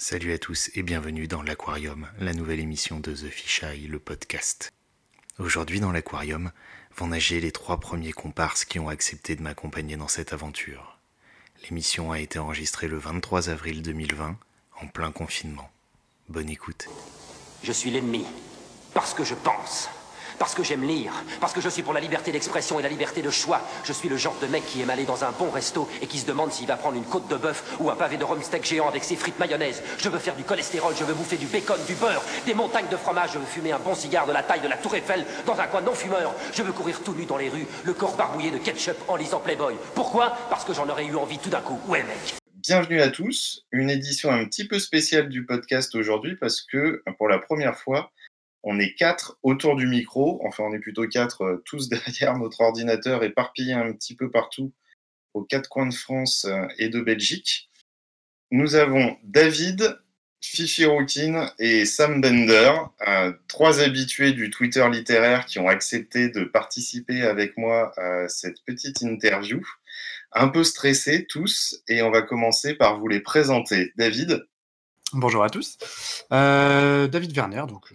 Salut à tous et bienvenue dans l'Aquarium, la nouvelle émission de The Fish Eye, le podcast. Aujourd'hui dans l'Aquarium vont nager les trois premiers comparses qui ont accepté de m'accompagner dans cette aventure. L'émission a été enregistrée le 23 avril 2020, en plein confinement. Bonne écoute. Je suis l'ennemi, parce que je pense. Parce que j'aime lire, parce que je suis pour la liberté d'expression et la liberté de choix. Je suis le genre de mec qui aime aller dans un bon resto et qui se demande s'il va prendre une côte de bœuf ou un pavé de rumsteak géant avec ses frites mayonnaise. Je veux faire du cholestérol, je veux bouffer du bacon, du beurre, des montagnes de fromage, je veux fumer un bon cigare de la taille de la Tour Eiffel dans un coin non fumeur. Je veux courir tout nu dans les rues, le corps barbouillé de ketchup en lisant Playboy. Pourquoi? Parce que j'en aurais eu envie tout d'un coup. Ouais mec. Bienvenue à tous, une édition un petit peu spéciale du podcast aujourd'hui parce que pour la première fois, on est quatre autour du micro, enfin on est plutôt quatre euh, tous derrière notre ordinateur éparpillés un petit peu partout aux quatre coins de France euh, et de Belgique. Nous avons David, Fifi Routine et Sam Bender, euh, trois habitués du Twitter littéraire qui ont accepté de participer avec moi à cette petite interview. Un peu stressés tous et on va commencer par vous les présenter. David? Bonjour à tous. David Werner, donc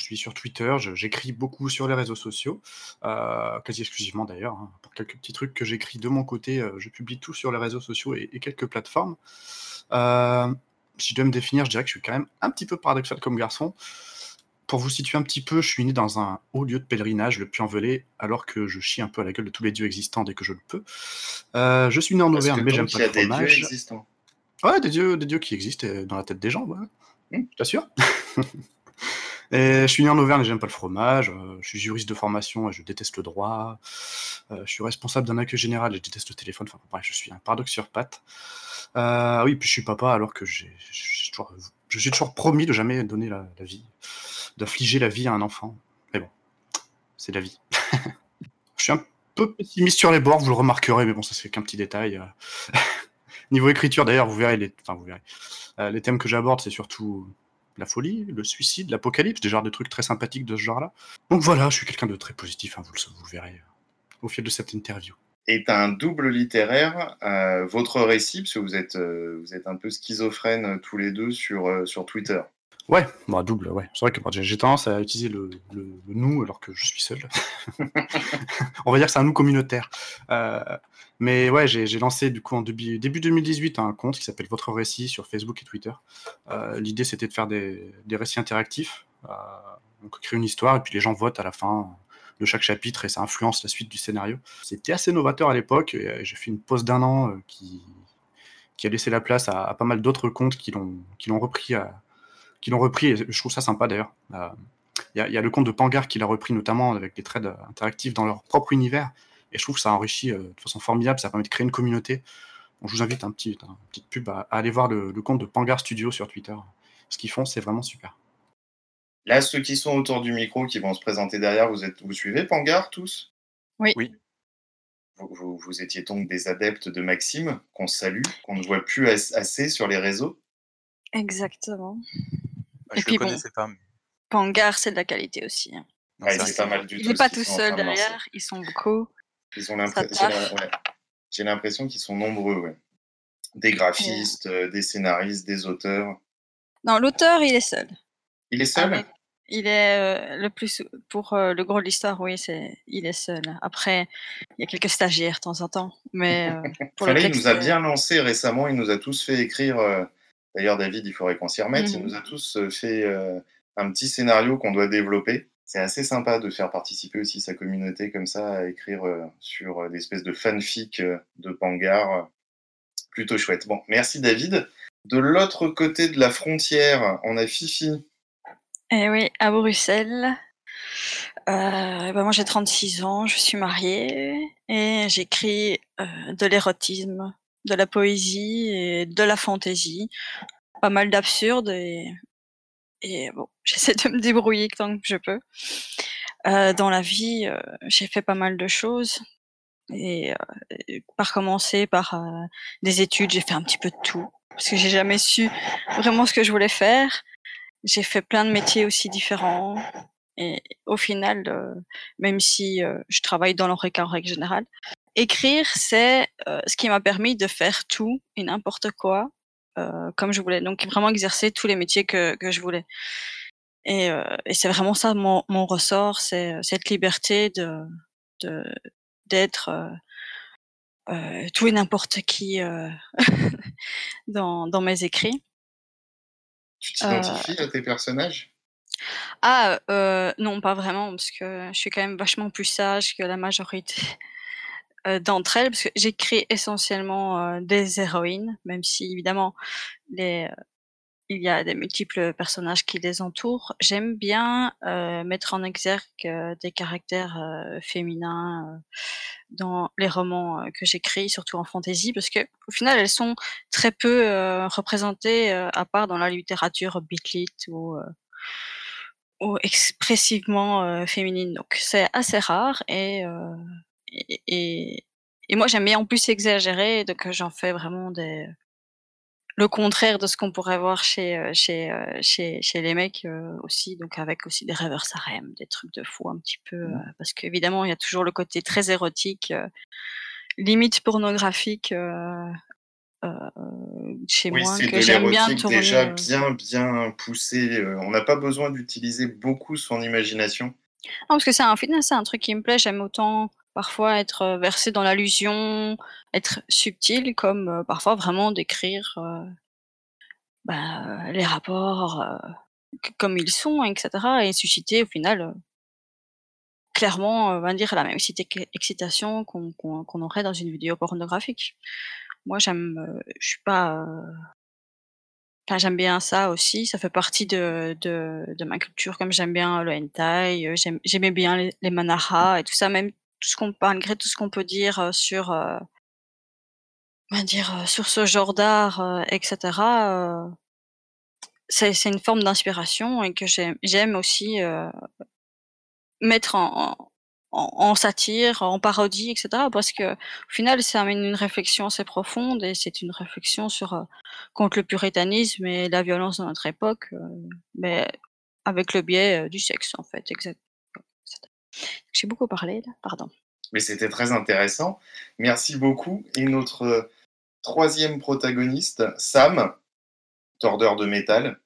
suis sur Twitter, j'écris beaucoup sur les réseaux sociaux, euh, quasi exclusivement d'ailleurs. Hein. Pour quelques petits trucs que j'écris de mon côté, euh, je publie tout sur les réseaux sociaux et, et quelques plateformes. Euh, si je dois me définir, je dirais que je suis quand même un petit peu paradoxal comme garçon. Pour vous situer un petit peu, je suis né dans un haut lieu de pèlerinage, le Puy-en-Velay, alors que je chie un peu à la gueule de tous les dieux existants dès que je le peux. Je suis né en Auvergne, mais j'aime pas y a le des dieux fromage. existants. Ouais, des dieux, des dieux qui existent dans la tête des gens, ouais. Hmm. Je t'assure. Je suis né en Auvergne et j'aime pas le fromage. euh, je suis juriste de formation et je déteste le droit. euh, je suis responsable d'un accueil général et je déteste le téléphone. Enfin, bref, je suis un paradoxe sur pattes. Euh, oui, puis je suis papa alors que j'ai toujours, toujours promis de jamais donner la, vie, d'affliger la vie à un enfant. Mais bon, c'est la vie. je suis un peu pessimiste sur les bords, vous le remarquerez, mais bon, ça c'est qu'un petit détail. Niveau écriture, d'ailleurs, vous verrez les, enfin, vous verrez. Les thèmes que j'aborde, c'est surtout la folie, le suicide, l'apocalypse, des genres de trucs très sympathiques de ce genre-là. Donc voilà, je suis quelqu'un de très positif, hein, vous, le, verrez euh, au fil de cette interview. est un double littéraire. Euh, votre récit, parce que vous êtes, euh, vous êtes un peu schizophrènes euh, tous les deux sur Twitter. Ouais, bah, double, ouais. C'est vrai que moi, j'ai tendance à utiliser le, nous alors que je suis seul. On va dire que c'est un nous communautaire. Euh, mais ouais, j'ai lancé du coup en début, début 2018 un compte qui s'appelle Votre Récit sur Facebook et Twitter. Euh, L'idée c'était de faire des, des récits interactifs. Euh, donc créer une histoire et puis les gens votent à la fin de chaque chapitre et ça influence la suite du scénario. C'était assez novateur à l'époque et j'ai fait une pause d'un an qui, a laissé la place à, à pas mal d'autres comptes qui l'ont qui l'ont repris à, qui l'ont repris, et je trouve ça sympa d'ailleurs. Euh, Il y, a- il y a le compte de Pangar qui l'a repris notamment avec des trades interactifs dans leur propre univers, et je trouve que ça enrichit euh, de façon formidable, ça permet de créer une communauté. Donc, je vous invite un petit, un petite pub à, à aller voir le, le compte de Pangar Studio sur Twitter. Ce qu'ils font, c'est vraiment super. Là, ceux qui sont autour du micro, qui vont se présenter derrière, vous, êtes, vous suivez Pangar tous? Oui. Oui. Vous, vous- vous étiez donc des adeptes de Maxime, qu'on salue, qu'on ne voit plus as- assez sur les réseaux. Exactement. Bah, Et je puis le bon. connaissais pas. mais- Pangar, c'est de la qualité aussi. hein. Non, Ouais, c'est vrai c'est que pas mal du Il n'est pas tout seul derrière, ils sont beaucoup. Ils ont Ça l'impre- j'ai l'impression qu'ils sont nombreux, ouais. Des graphistes, euh, des scénaristes, des auteurs. Non, l'auteur, il est seul. Il est seul? Avec- Il est euh, le plus pour euh, le gros de l'histoire, oui, c'est il est seul. Après, il y a quelques stagiaires de temps en temps, mais euh, pour le Fallait, il nous a bien lancé récemment, il nous a tous fait écrire. D'ailleurs, David, il faudrait qu'on s'y remette. Il Mhm. nous a tous euh, fait euh, un petit scénario qu'on doit développer. C'est assez sympa de faire participer aussi sa communauté comme ça à écrire euh, sur euh, des espèces de fanfic euh, de Pangar. Plutôt chouette. Bon, merci David. De l'autre côté de la frontière, on a Fifi. Eh oui, à Bruxelles. Euh, ben moi, j'ai 36 ans, je suis mariée et j'écris euh, de l'érotisme, de la poésie et de la fantaisie. Pas mal d'absurde et, et bon, j'essaie de me débrouiller tant que je peux. Euh, dans la vie, euh, j'ai fait pas mal de choses. Et euh, par commencer par euh, des études, j'ai fait un petit peu de tout parce que j'ai jamais su vraiment ce que je voulais faire. J'ai fait plein de métiers aussi différents. Et au final, euh, même si je travaille dans l'ORECA en règle générale, écrire, c'est euh, ce qui m'a permis de faire tout et n'importe quoi comme je voulais. Donc vraiment exercer tous les métiers que, que je voulais. Et, et c'est vraiment ça mon, mon ressort, c'est cette liberté de d'être tout et n'importe qui dans, dans mes écrits. Tu t'identifies à tes personnages? Ah, non, pas vraiment, parce que je suis quand même vachement plus sage que la majorité d'entre elles, parce que j'écris essentiellement des héroïnes, même si évidemment les, il y a des multiples personnages qui les entourent. J'aime bien mettre en exergue des caractères féminins dans les romans que j'écris, surtout en fantasy, parce que au final elles sont très peu représentées, à part dans la littérature bitlit ou ou expressivement féminine. Donc c'est assez rare et, et, et moi j'aime bien en plus exagérer, donc j'en fais vraiment des le contraire de ce qu'on pourrait voir chez, euh, chez, euh, chez, chez les mecs euh, aussi, donc avec aussi des rêveurs harem, des trucs de fou un petit peu, mmh. parce qu'évidemment il y a toujours le côté très érotique, limite pornographique chez moi que j'aime bien tourner. déjà bien bien poussé. on n'a pas besoin d'utiliser beaucoup son imagination. Non, parce que c'est un fitness, c'est un truc qui me plaît. J'aime autant parfois être versé dans l'allusion, être subtil, comme parfois vraiment décrire bah, les rapports comme ils sont, etc. Et susciter au final clairement, on va dire, la même excitation qu'on aurait dans une vidéo pornographique. Moi, j'aime, je suis pas. Enfin, j'aime bien ça aussi. Ça fait partie de, de, ma culture, comme j'aime bien le hentai, j'aimais bien les, les manahas et tout ça, même tout ce qu'on malgré tout ce qu'on peut dire sur euh, dire sur ce genre d'art etc c'est c'est une forme d'inspiration et que j'aime aussi mettre en, en, satire, en parodie, etc. Parce que au final, ça amène une réflexion assez profonde et c'est une réflexion sur contre le puritanisme et la violence de notre époque, mais avec le biais du sexe en fait, exact. J'ai beaucoup parlé là, pardon. Mais c'était très intéressant. Merci beaucoup. Et notre euh, troisième protagoniste, Sam, tordeur de métal.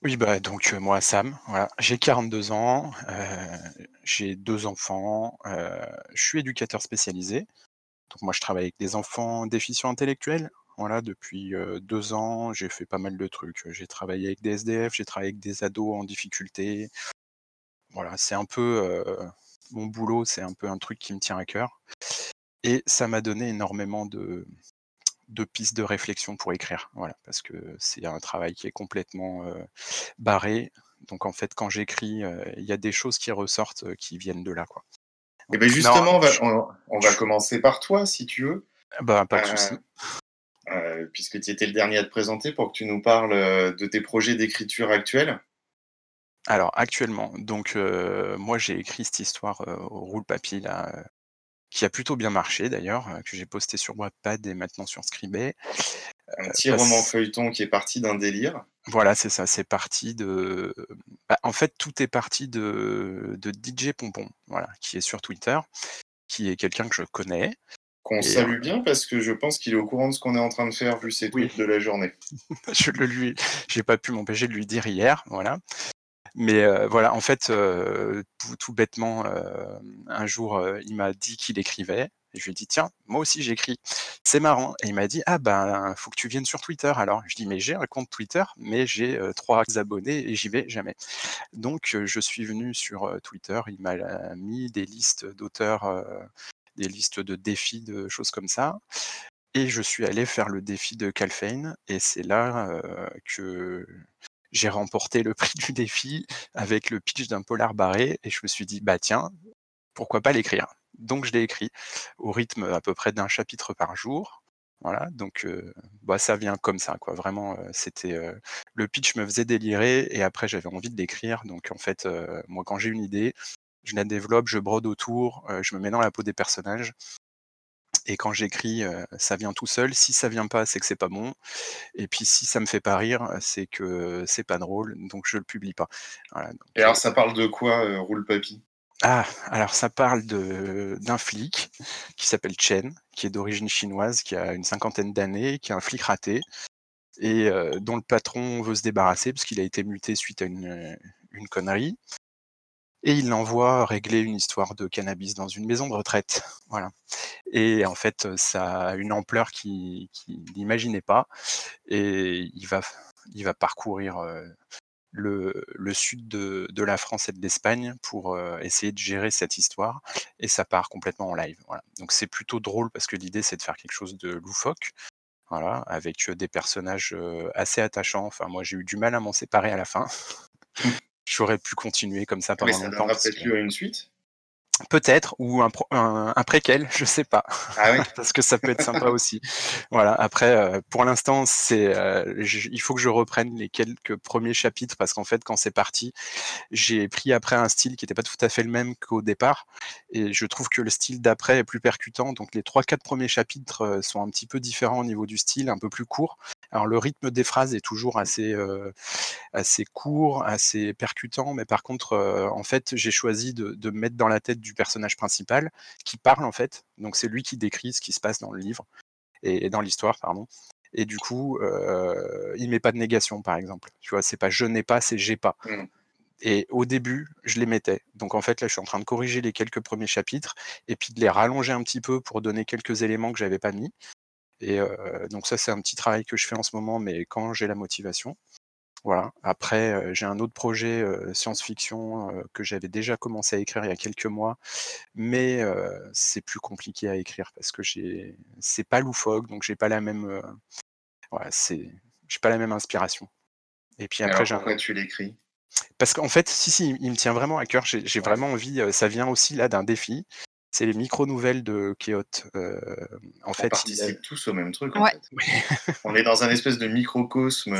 Oui, bah donc euh, moi, Sam, voilà. j'ai 42 ans, euh, j'ai deux enfants, je suis éducateur spécialisé. Donc moi, je travaille avec des enfants déficients intellectuels. Voilà, depuis deux ans, j'ai fait pas mal de trucs. J'ai travaillé avec des SDF, j'ai travaillé avec des ados en difficulté, voilà, c'est un peu mon boulot, c'est un peu un truc qui me tient à cœur. Et ça m'a donné énormément de, de pistes de réflexion pour écrire. Voilà, parce que c'est un travail qui est complètement barré. Donc en fait, quand j'écris, il y a des choses qui ressortent qui viennent de là. Quoi. Et ben justement, on, va, commencer par toi, si tu veux. Bah, pas de souci. puisque tu étais le dernier à te présenter pour que tu nous parles de tes projets d'écriture actuels. Alors actuellement, donc moi j'ai écrit cette histoire au roule papier là, qui a plutôt bien marché d'ailleurs, que j'ai posté sur Wattpad et maintenant sur Scribd. Un petit roman feuilleton qui est parti d'un délire. Voilà, c'est ça, c'est parti de. Bah, en fait, tout est parti de, de DJ Pompon, voilà, qui est sur Twitter, qui est quelqu'un que je connais. Qu'on salue bien parce que je pense qu'il est au courant de ce qu'on est en train de faire vu ses tweets de la journée. je le lui, j'ai pas pu m'empêcher de lui dire hier, voilà. Mais voilà, en fait, tout, bêtement, un jour, il m'a dit qu'il écrivait. Je lui ai dit, tiens, moi aussi j'écris. C'est marrant. Et il m'a dit, ah ben, faut que tu viennes sur Twitter. Alors, je dis, mais j'ai un compte Twitter, mais j'ai trois abonnés et j'y vais jamais. Donc, je suis venu sur Twitter. Il m'a mis des listes d'auteurs, des listes de défis, de choses comme ça. Et je suis allé faire le défi de Calfane. Et c'est là que j'ai remporté le prix du défi avec le pitch d'un polar barré et je me suis dit, bah tiens, pourquoi pas l'écrire? Donc je l'ai écrit au rythme à peu près d'un chapitre par jour. Voilà, donc bah, ça vient comme ça, quoi. Vraiment, c'était le pitch me faisait délirer et après j'avais envie de l'écrire. Donc en fait, moi quand j'ai une idée, je la développe, je brode autour, je me mets dans la peau des personnages et quand j'écris, ça vient tout seul. Si ça vient pas, c'est que c'est pas bon. Et puis si ça me fait pas rire, c'est que c'est pas drôle, donc je le publie pas. et alors ça parle de quoi, Roule Papy Ah, alors ça parle d'un flic qui s'appelle Chen, qui est d'origine chinoise, qui a une cinquantaine d'années, qui est un flic raté, et dont le patron veut se débarrasser parce qu'il a été muté suite à une, une connerie. Et il l'envoie régler une histoire de cannabis dans une maison de retraite. Voilà. Et en fait, ça a une ampleur qu'il qui n'imaginait pas. Et il va, il va parcourir le, sud de, de, la France et de l'Espagne pour essayer de gérer cette histoire. Et ça part complètement en live. Voilà. Donc c'est plutôt drôle parce que l'idée, c'est de faire quelque chose de loufoque. Voilà, avec des personnages assez attachants. Enfin, moi, j'ai eu du mal à m'en séparer à la fin. J'aurais pu continuer comme ça pendant Mais ça longtemps. donnera peut-être lieu à une suite Peut-être, ou un, un, un, préquel, je sais pas. Ah oui Parce que ça peut être sympa aussi. Voilà, après, euh, pour l'instant, c'est, euh, il faut que je reprenne les quelques premiers chapitres parce qu'en fait, quand c'est parti, j'ai pris après un style qui n'était pas tout à fait le même qu'au départ. Et je trouve que le style d'après est plus percutant. Donc les trois, quatre premiers chapitres euh, sont un petit peu différents au niveau du style, un peu plus court. Alors le rythme des phrases est toujours assez, euh, assez court, assez percutant, mais par contre, en fait, j'ai choisi de, de me mettre dans la tête du personnage principal qui parle en fait. Donc c'est lui qui décrit ce qui se passe dans le livre et, et dans l'histoire, pardon. Et du coup, euh, il met pas de négation, par exemple. Tu vois, c'est pas je n'ai pas, c'est j'ai pas. Mm. Et au début, je les mettais. Donc en fait, là, je suis en train de corriger les quelques premiers chapitres et puis de les rallonger un petit peu pour donner quelques éléments que j'avais pas mis. Et euh, donc ça, c'est un petit travail que je fais en ce moment, mais quand j'ai la motivation. Voilà. Après, euh, j'ai un autre projet euh, science-fiction euh, que j'avais déjà commencé à écrire il y a quelques mois, mais euh, c'est plus compliqué à écrire parce que j'ai, c'est pas loufoque, donc j'ai pas la même, euh, voilà, c'est, j'ai pas la même inspiration. Et puis après, Alors j'ai un pourquoi tu l'écris? Parce qu'en fait, si, si, il me tient vraiment à cœur. J'ai j'ai Ouais. vraiment envie. Ça vient aussi là d'un défi. C'est les micro-nouvelles de Keot. Euh, en On fait, il a- participe tous au même truc en fait. On est dans un espèce de microcosme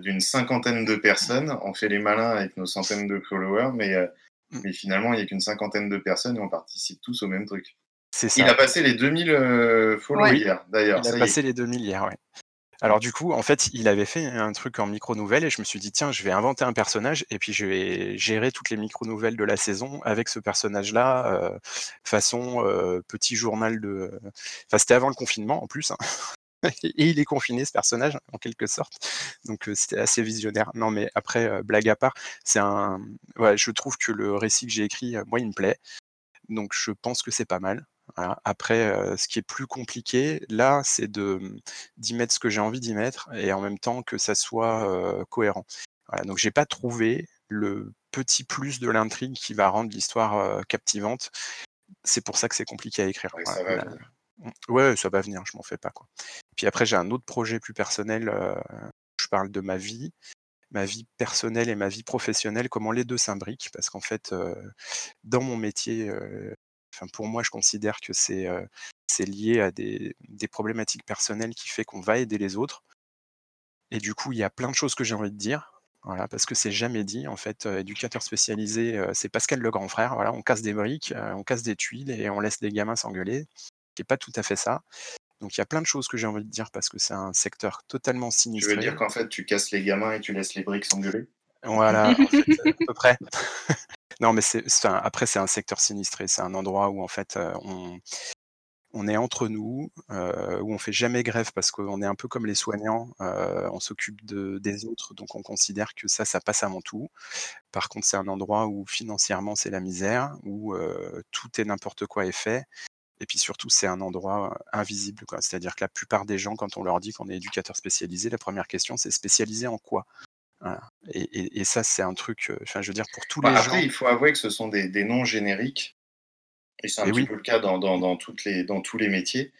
d'une cinquantaine de personnes. On fait les malins avec nos centaines de followers, mais, euh, Mm. mais finalement, il n'y a qu'une cinquantaine de personnes et on participe tous au même truc. c'est ça. Il a passé les 2000 euh, follow Ouais. hier, d'ailleurs. Il a passé les 2000 hier, ouais. Alors du coup, en fait, il avait fait un truc en micro-nouvelles et je me suis dit, tiens, je vais inventer un personnage et puis je vais gérer toutes les micro-nouvelles de la saison avec ce personnage-là, euh, façon euh, petit journal de... Enfin, c'était avant le confinement en plus. hein. Et il est confiné, ce personnage, en quelque sorte. Donc euh, c'était assez visionnaire. Non, mais après, blague à part, c'est un... Ouais, je trouve que le récit que j'ai écrit, moi, il me plaît. Donc je pense que c'est pas mal. Après, ce qui est plus compliqué, là, c'est de d'y mettre ce que j'ai envie d'y mettre et en même temps que ça soit cohérent. Voilà. Donc j'ai pas trouvé le petit plus de l'intrigue qui va rendre l'histoire captivante. C'est pour ça que c'est compliqué à écrire. Ouais, ça va venir. Ouais, ça va venir, je m'en fais pas quoi. Puis après, j'ai un autre projet plus personnel. je parle de ma vie, ma vie personnelle et ma vie professionnelle, comment les deux s'imbriquent, parce qu'en fait, euh, dans mon métier, euh, enfin pour moi, je considère que c'est lié à des, des problématiques personnelles qui fait qu'on va aider les autres. Et du coup, il y a plein de choses que j'ai envie de dire. Voilà, parce que c'est jamais dit. En fait, éducateur spécialisé, c'est Pascal le grand frère. Voilà, on casse des briques, on casse des tuiles et on laisse les gamins s'engueuler. Qui est pas tout à fait ça. Donc il y a plein de choses que j'ai envie de dire parce que c'est un secteur totalement Tu sinistré. veux dire qu'en fait, tu casses les gamins et tu laisses les briques s'engueuler? Voilà, en fait, à peu près. non, mais c'est, après, c'est un secteur sinistré. C'est un endroit où, en fait, euh, on, est entre nous, euh, où on fait jamais grève parce qu'on est un peu comme les soignants. euh, on s'occupe de, des autres, donc on considère que ça, ça passe avant tout. Par contre, c'est un endroit où financièrement, c'est la misère, où tout et n'importe quoi est fait. Et puis surtout, c'est un endroit invisible. quoi. C'est-à-dire que la plupart des gens, quand on leur dit qu'on est éducateur spécialisé, la première question, c'est spécialisé en quoi? Voilà. et, et- et ça, c'est un truc, euh, enfin, je veux dire, pour tous Bah, les Après, gens. il faut avouer que ce sont des, des noms génériques. Et c'est un Et petit oui. peu le cas dans, dans, dans, toutes les, dans tous les métiers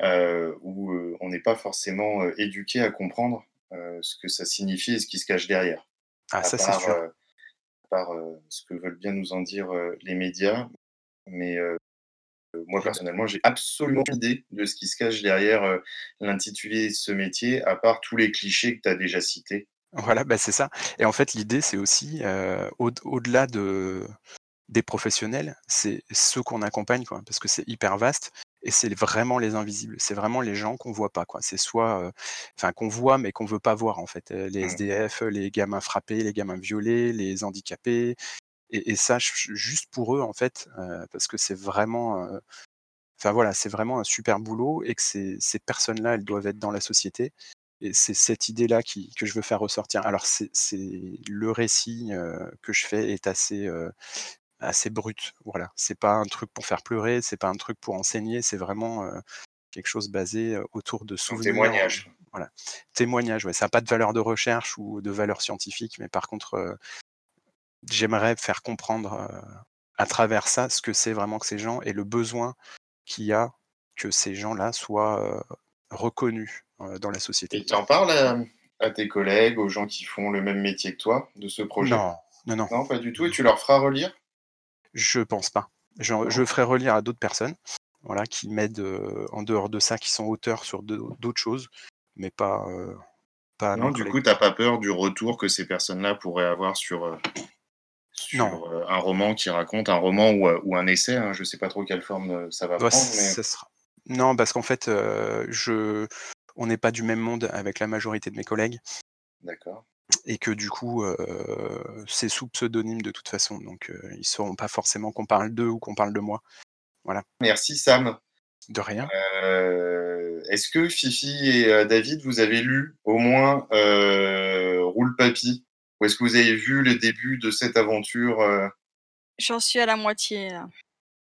euh, où euh, on n'est pas forcément éduqué à comprendre euh, ce que ça signifie et ce qui se cache derrière. Ah, à ça, c'est part, sûr. euh, à part euh, ce que veulent bien nous en dire les médias. Mais moi, personnellement, j'ai absolument aucune idée de ce qui se cache derrière l'intitulé de ce métier, à part tous les clichés que tu as déjà cités. Voilà, bah, c'est ça. Et en fait, l'idée, c'est aussi, euh, au- au-delà de, des professionnels, c'est ceux qu'on accompagne, quoi, parce que c'est hyper vaste. Et c'est vraiment les invisibles, c'est vraiment les gens qu'on voit pas, quoi. C'est soit, euh, enfin, qu'on voit mais qu'on veut pas voir, en fait. Les Mm. SDF, les gamins frappés, les gamins violés, les handicapés. Et, et ça, juste pour eux, en fait, euh, parce que c'est vraiment, euh, enfin voilà, c'est vraiment un super boulot et que ces, ces personnes-là, elles doivent être dans la société. Et c'est cette idée-là qui, que je veux faire ressortir. Alors, c'est le récit que je fais est assez, assez brut. Voilà, c'est pas un truc pour faire pleurer, c'est pas un truc pour enseigner, c'est vraiment quelque chose basé autour de souvenirs. témoignage. Voilà, témoignage. Ouais, ça n'a pas de valeur de recherche ou de valeur scientifique, mais par contre, j'aimerais faire comprendre à travers ça ce que c'est vraiment que ces gens et le besoin qu'il y a que ces gens-là soient reconnus dans la société. Et tu en parles à, tes collègues, aux gens qui font le même métier que toi de ce projet? Non, non, non. Non, pas du tout. Et tu leur feras relire? Je pense pas. Je, je ferai relire à d'autres personnes voilà, qui m'aident en dehors de ça, qui sont auteurs sur d'autres choses, mais pas. pas non, du coup, tu n'as pas peur du retour que ces personnes-là pourraient avoir sur, sur un roman qui raconte, un roman ou, ou un essai, hein, je ne sais pas trop quelle forme ça va prendre. Mais... sera... Non, parce qu'en fait, je... on n'est pas du même monde avec la majorité de mes collègues. D'accord. Et que du coup, c'est sous pseudonyme de toute façon, donc ils ne sauront pas forcément qu'on parle d'eux ou qu'on parle de moi. Voilà. Merci Sam. De rien. Est-ce que Fifi et David, vous avez lu au moins Roule Papy? Ou est-ce que vous avez vu le début de cette aventure J'en suis à la moitié. Là.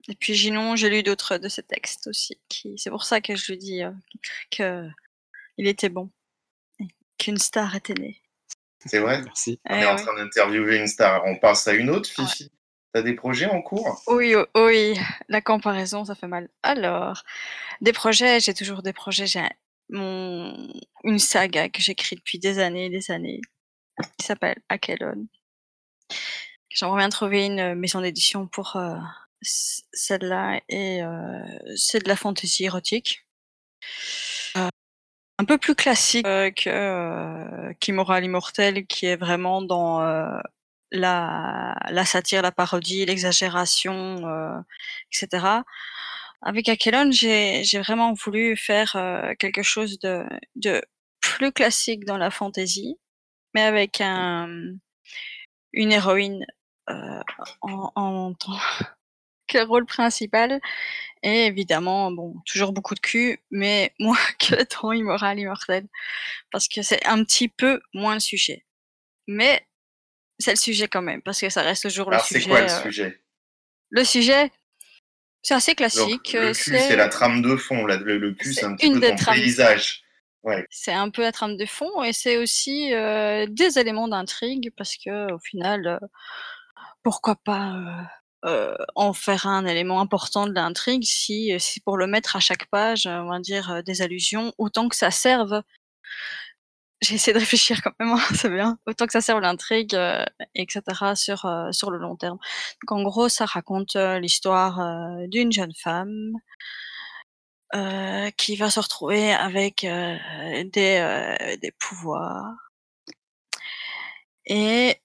Et puis Ginon, j'ai lu d'autres de ses textes aussi. Qui... C'est pour ça que je lui dis que il était bon. Qu'une star était née. C'est vrai Merci. On est eh en train d'interviewer une star. On passe à une autre, Fifi T'as des projets en cours? Oui, oui, la comparaison, ça fait mal. Alors, des projets, j'ai toujours des projets. J'ai mon... une saga que j'écris depuis des années et des années, qui s'appelle Akelon. J'aimerais bien trouver une maison d'édition pour euh, celle-là, et euh, c'est de la fantaisie érotique. Euh, un peu plus classique que euh, Kimora l'immortel, qui est vraiment dans la, la satire, la parodie, l'exagération, euh, etc. Avec Akelon, j'ai vraiment voulu faire euh, quelque chose de, de plus classique dans la fantasy, mais avec un, une héroïne euh, en, en que rôle principal. Et évidemment, bon, toujours beaucoup de cul, mais moins que dans Immoral Immortel, parce que c'est un petit peu moins le sujet. Mais c'est le sujet quand même, parce que ça reste toujours le sujet. c'est quoi le euh, sujet? Le sujet, c'est assez classique. le cul, c'est la trame de fond. le, cul, c'est un petit peu ton paysage. Ouais. C'est un peu la trame de fond et c'est aussi euh, des éléments d'intrigue parce que au final, euh, pourquoi pas en faire un élément important de l'intrigue si c'est pour le mettre à chaque page, on va dire des allusions, autant que ça serve j'ai essayé de réfléchir quand même, hein, c'est bien. Autant que ça serve l'intrigue, euh, etc. sur euh, le long terme. Donc en gros, ça raconte euh, l'histoire d'une jeune femme qui va se retrouver avec des des pouvoirs et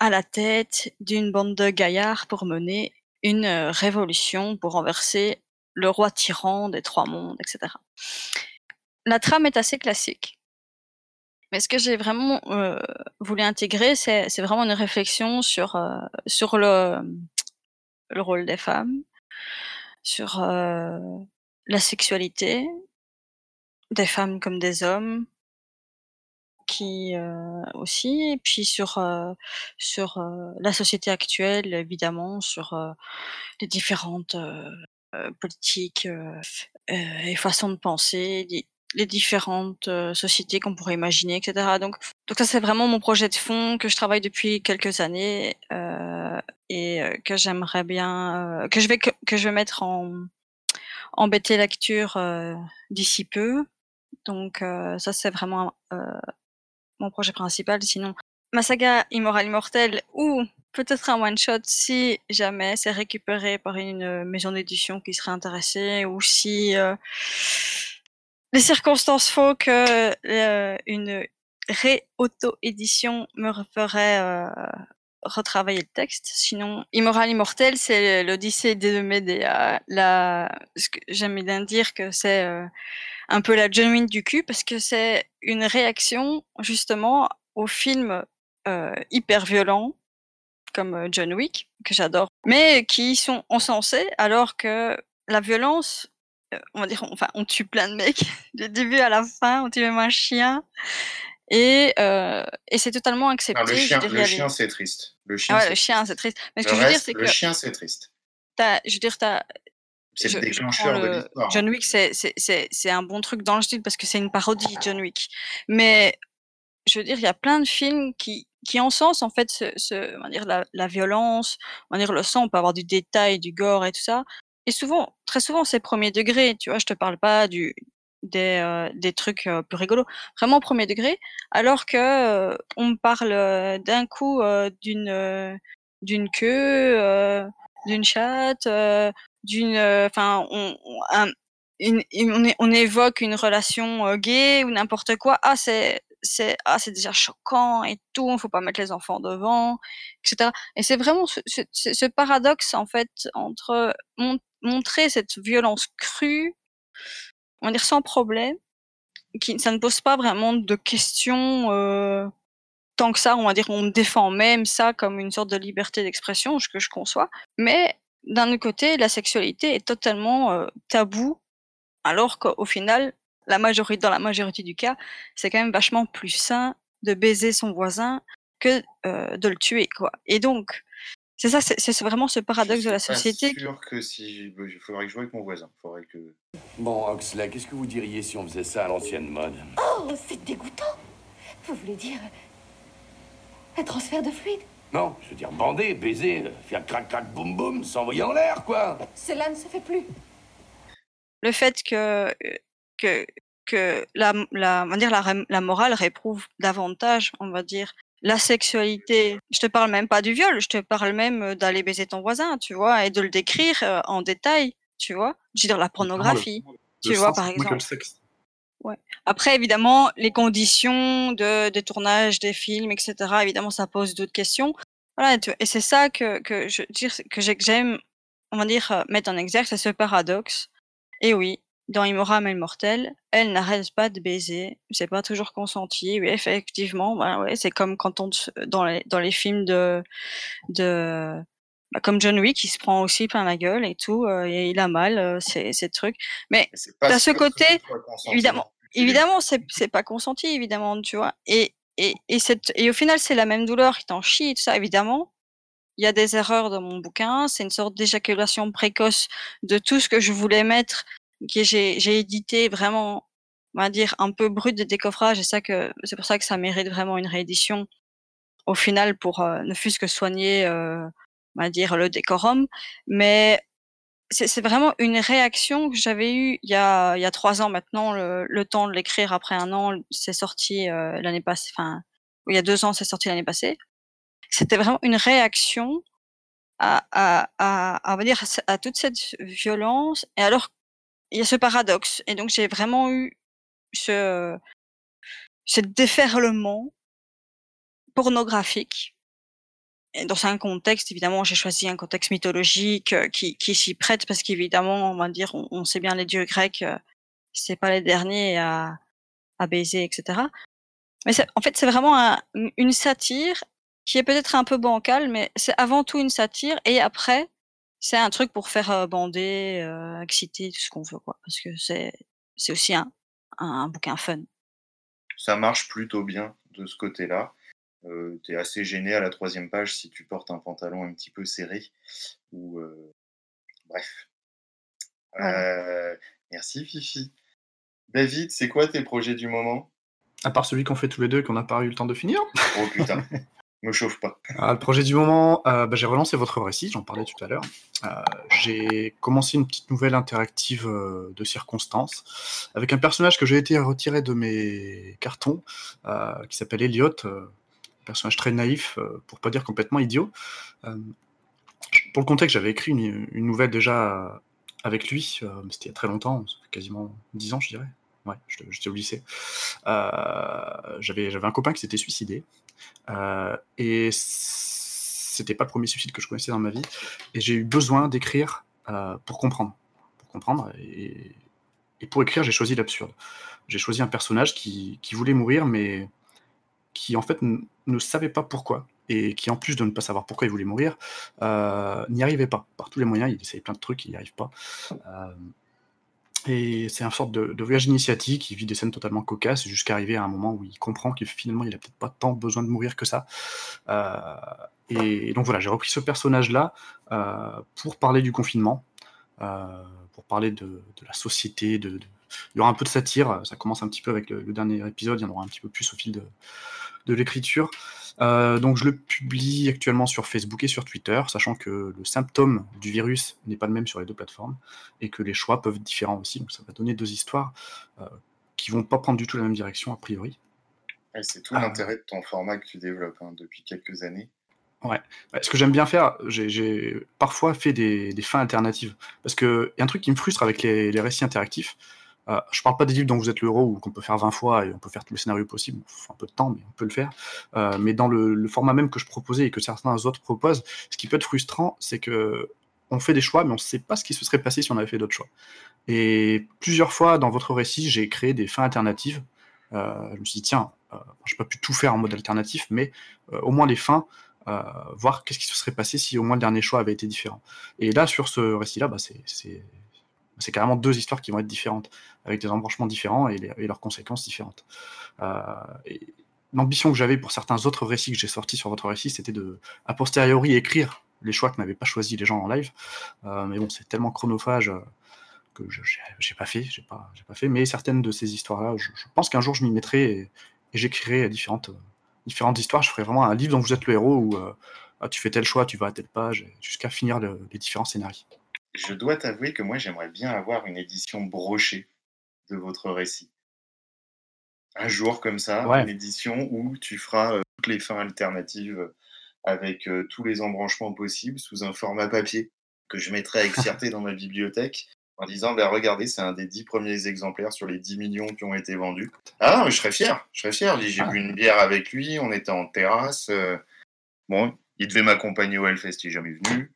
à la tête d'une bande de gaillards pour mener une révolution pour renverser le roi tyran des trois mondes, etc. La trame est assez classique. Mais ce que j'ai vraiment euh, voulu intégrer, c'est, vraiment une réflexion sur, euh, sur le, le rôle des femmes, sur euh, la sexualité des femmes comme des hommes, qui aussi, et puis sur sur la société actuelle, évidemment, sur les différentes politiques et façons de penser, les différentes sociétés qu'on pourrait imaginer, etc. Donc, donc ça c'est vraiment mon projet de fond que je travaille depuis quelques années euh, et que j'aimerais bien, que je vais que, je vais mettre en en bêté lecture d'ici peu. Donc ça c'est vraiment mon projet principal. Sinon, ma saga Immoral Immortel ou peut-être un one shot si jamais c'est récupéré par une maison d'édition qui serait intéressée ou si les circonstances font que euh, une ré-auto-édition me ferait euh, retravailler le texte. Sinon, Immoral Immortel, c'est l'Odyssée des Médéa. La... J'aime bien dire que c'est euh, un peu la John Wick du cul parce que c'est une réaction justement aux films hyper violents comme John Wick, que j'adore, mais qui sont encensés alors que la violence on va dire, enfin, on tue plein de mecs du début à la fin, on tue même un chien. Et, euh, et c'est totalement accepté. Non, le chien, le chien c'est triste. Le chien, Ah ouais, c'est le chien, c'est triste. Mais ce Le que je veux dire, c'est le que chien, c'est triste. t'as, je veux dire, t'as, C'est le déclencheur de le- l'histoire. John Wick, c'est, c'est, c'est, c'est un bon truc dans le style parce que c'est une parodie, John Wick. Mais je veux dire, il y a plein de films qui, qui encensent en fait ce, ce- on va dire la, la violence, on va dire le sang, on peut avoir du détail, du gore et tout ça. Et souvent, très souvent, c'est premier degré. Tu vois, je te parle pas du des, euh, des trucs euh, plus rigolos, vraiment premier degré. Alors que euh, parle euh, d'un coup d'une d'une queue, d'une chatte, d'une, enfin, on, on- évoque une relation gay ou n'importe quoi. Ah, c'est c'est ah c'est déjà choquant et tout. Il faut pas mettre les enfants devant, etc. Et c'est vraiment ce, paradoxe en fait entre mon- montrer cette violence crue, on va dire sans problème, qui ça ne pose pas vraiment de questions. euh, tant que ça, on va dire, on défend même ça comme une sorte de liberté d'expression, ce que je conçois. Mais d'un autre côté, la sexualité est totalement euh, tabou, alors qu'au final, la majorité, dans la majorité du cas, c'est quand même vachement plus sain de baiser son voisin que euh, de le tuer, quoi. Et donc, c'est ça, c'est vraiment ce paradoxe de la Je suis pas société. sûr que si. Il faudrait que je joue avec mon voisin. Faudrait que. Bon, Oxley, qu'est-ce que vous diriez si on faisait ça à l'ancienne mode? Oh, c'est dégoûtant. Vous voulez dire un transfert de fluide? Non, je veux dire bander, baiser, faire crac-crac boum boum, s'envoyer en l'air, quoi Cela ne se fait plus. le fait que que que la la on va dire la, la morale réprouve davantage on va dire la sexualité je te parle même pas du viol je te parle même euh, d'aller baiser ton voisin tu vois et de le décrire euh, en détail tu vois je veux dire la pornographie tu Le vois par exemple le sexe. après, évidemment, les conditions de, de tournage des films, etc., évidemment, ça pose d'autres questions. Voilà, et, c'est ça que, que je que j'aime, on va dire, euh, mettre en exergue, c'est ce paradoxe. Et oui, dans Immorame et Mortel, elle n'arrête pas de baiser, c'est pas toujours consenti. Oui, effectivement, bah ouais, c'est comme quand on, dans les, dans les films de, de, bah, comme John Wick, qui se prend aussi plein la gueule et tout, euh, et il a mal, euh, ces, ces trucs. Mais c'est T'as ce côté, évidemment, les- évidemment, c'est c'est pas consenti, évidemment, tu vois. Et et et cette et au final, c'est la même douleur qui t'en chie, et tout ça, évidemment. Il y a des erreurs dans mon bouquin. C'est une sorte d'éjaculation précoce de tout ce que je voulais mettre, que j'ai édité vraiment, on va dire un peu brut de décoffrage. Et ça que c'est pour ça que ça mérite vraiment une réédition. Au final, pour euh, ne fût-ce que soigner, euh, on va dire le décorum, mais c'est vraiment une réaction que j'avais eue il y a, il y a trois ans maintenant, le, temps de l'écrire après un an, c'est sorti euh, l'année passée, enfin, il y a deux ans, c'est sorti l'année passée. C'était vraiment une réaction à, à, à, à, dire, à toute cette violence. Et alors, il y a ce paradoxe. Et donc, j'ai vraiment eu ce, ce déferlement pornographique et dans un contexte, évidemment, j'ai choisi un contexte mythologique euh, qui, qui s'y prête parce qu'évidemment, on va dire, on, sait bien les dieux grecs, euh, c'est pas les derniers à, à baiser, etc. Mais en fait, c'est vraiment un- une satire qui est peut-être un peu bancale, mais c'est avant tout une satire et après, c'est un truc pour faire bander, euh, exciter, tout ce qu'on veut, quoi. Parce que c'est c'est aussi un, un, un bouquin fun. Ça marche plutôt bien de ce côté-là. Euh, tu es assez gêné à la troisième page si tu portes un pantalon un petit peu serré. Ou euh, Bref. Euh, Merci Fifi. David, c'est quoi tes projets du moment? À part celui qu'on fait tous les deux et qu'on n'a pas eu le temps de finir? Oh putain, me chauffe pas. Ah, le projet du moment, euh, bah, j'ai relancé votre récit, j'en parlais tout à l'heure. Euh, j'ai commencé une petite nouvelle interactive euh, de circonstances avec un personnage que j'ai été retiré de mes cartons, qui s'appelle Elliot, personnage très naïf, pour pas dire complètement idiot. Pour le contexte, j'avais écrit une, nouvelle déjà avec lui, c'était il y a très longtemps, quasiment 10 ans, je dirais. Ouais, j'étais au lycée. J'avais un copain qui s'était suicidé. Euh, et c'était pas le premier suicide que je connaissais dans ma vie. Et j'ai eu besoin d'écrire euh, pour comprendre. Pour comprendre. Et, pour écrire, j'ai choisi l'absurde. J'ai choisi un personnage qui, voulait mourir, mais qui en fait ne savait pas pourquoi. Et qui, en plus de ne pas savoir pourquoi il voulait mourir, euh, n'y arrivait pas. Par tous les moyens, il essayait plein de trucs, il n'y arrive pas. C'est un sorte de, voyage initiatique, qui vit des scènes totalement cocasses jusqu'à arriver à un moment où il comprend que finalement il a peut-être pas tant besoin de mourir que ça. Euh, et donc voilà, j'ai repris ce personnage-là euh, pour parler du confinement, euh, pour parler de, la société, il y aura un peu de satire, ça commence un petit peu avec le, dernier épisode, il y en aura un petit peu plus au fil de l'écriture. Euh, donc je le publie actuellement sur Facebook et sur Twitter, sachant que le symptôme du virus n'est pas le même sur les deux plateformes et que les choix peuvent être différents aussi. Donc ça va donner deux histoires euh, qui vont pas prendre du tout la même direction a priori. Ouais, c'est tout Ah. l'intérêt de ton format que tu développes hein, depuis quelques années. Ouais. Ce que j'aime bien faire, j'ai- j'ai parfois fait des, des fins alternatives. Parce qu'il y a un truc qui me frustre avec les, les récits interactifs. Euh, je parle pas des livres dont vous êtes le héros ou qu'on peut faire 20 fois et on peut faire tous les scénarios possibles. Il faut un peu de temps, mais on peut le faire. Euh, mais dans le, format même que je proposais et que certains autres proposent, ce qui peut être frustrant, c'est que on fait des choix, mais on ne sait pas ce qui se serait passé si on avait fait d'autres choix. Et plusieurs fois dans votre récit, j'ai créé des fins alternatives. Euh, je me suis dit, tiens, euh, je n'ai pas pu tout faire en mode alternatif, mais au moins les fins, voir qu'est-ce qui se serait passé si au moins le dernier choix avait été différent. Et là, sur ce récit-là, bah, c'est- c'est carrément deux histoires qui vont être différentes, avec des embranchements différents et, leurs conséquences différentes. Euh, L'ambition que j'avais pour certains autres récits que j'ai sortis sur votre récit, c'était de, a posteriori, écrire les choix que n'avaient pas choisi les gens en live. Euh, mais bon, c'est tellement chronophage euh, que j'ai pas pas, fait. Mais certaines de ces histoires-là, je, pense qu'un jour je m'y mettrai et, j'écrirai différentes, histoires. Je ferai vraiment un livre dont vous êtes le héros où ah, tu fais tel choix, tu vas à telle page, jusqu'à finir le- les différents scénarios. Je dois t'avouer que moi, j'aimerais bien avoir une édition brochée de votre récit. Un jour comme ça, Ouais. une édition où tu feras euh, toutes les fins alternatives euh, avec euh, tous les embranchements possibles sous un format papier que je mettrai avec fierté dans ma bibliothèque en disant ben regardez, c'est un des dix premiers exemplaires sur les 10 millions qui ont été vendus. Ah mais je serais fier, je serais fier. J'ai Ah. bu une bière avec lui, on était en terrasse. euh, bon, il devait m'accompagner au Hellfest, il n'est jamais venu.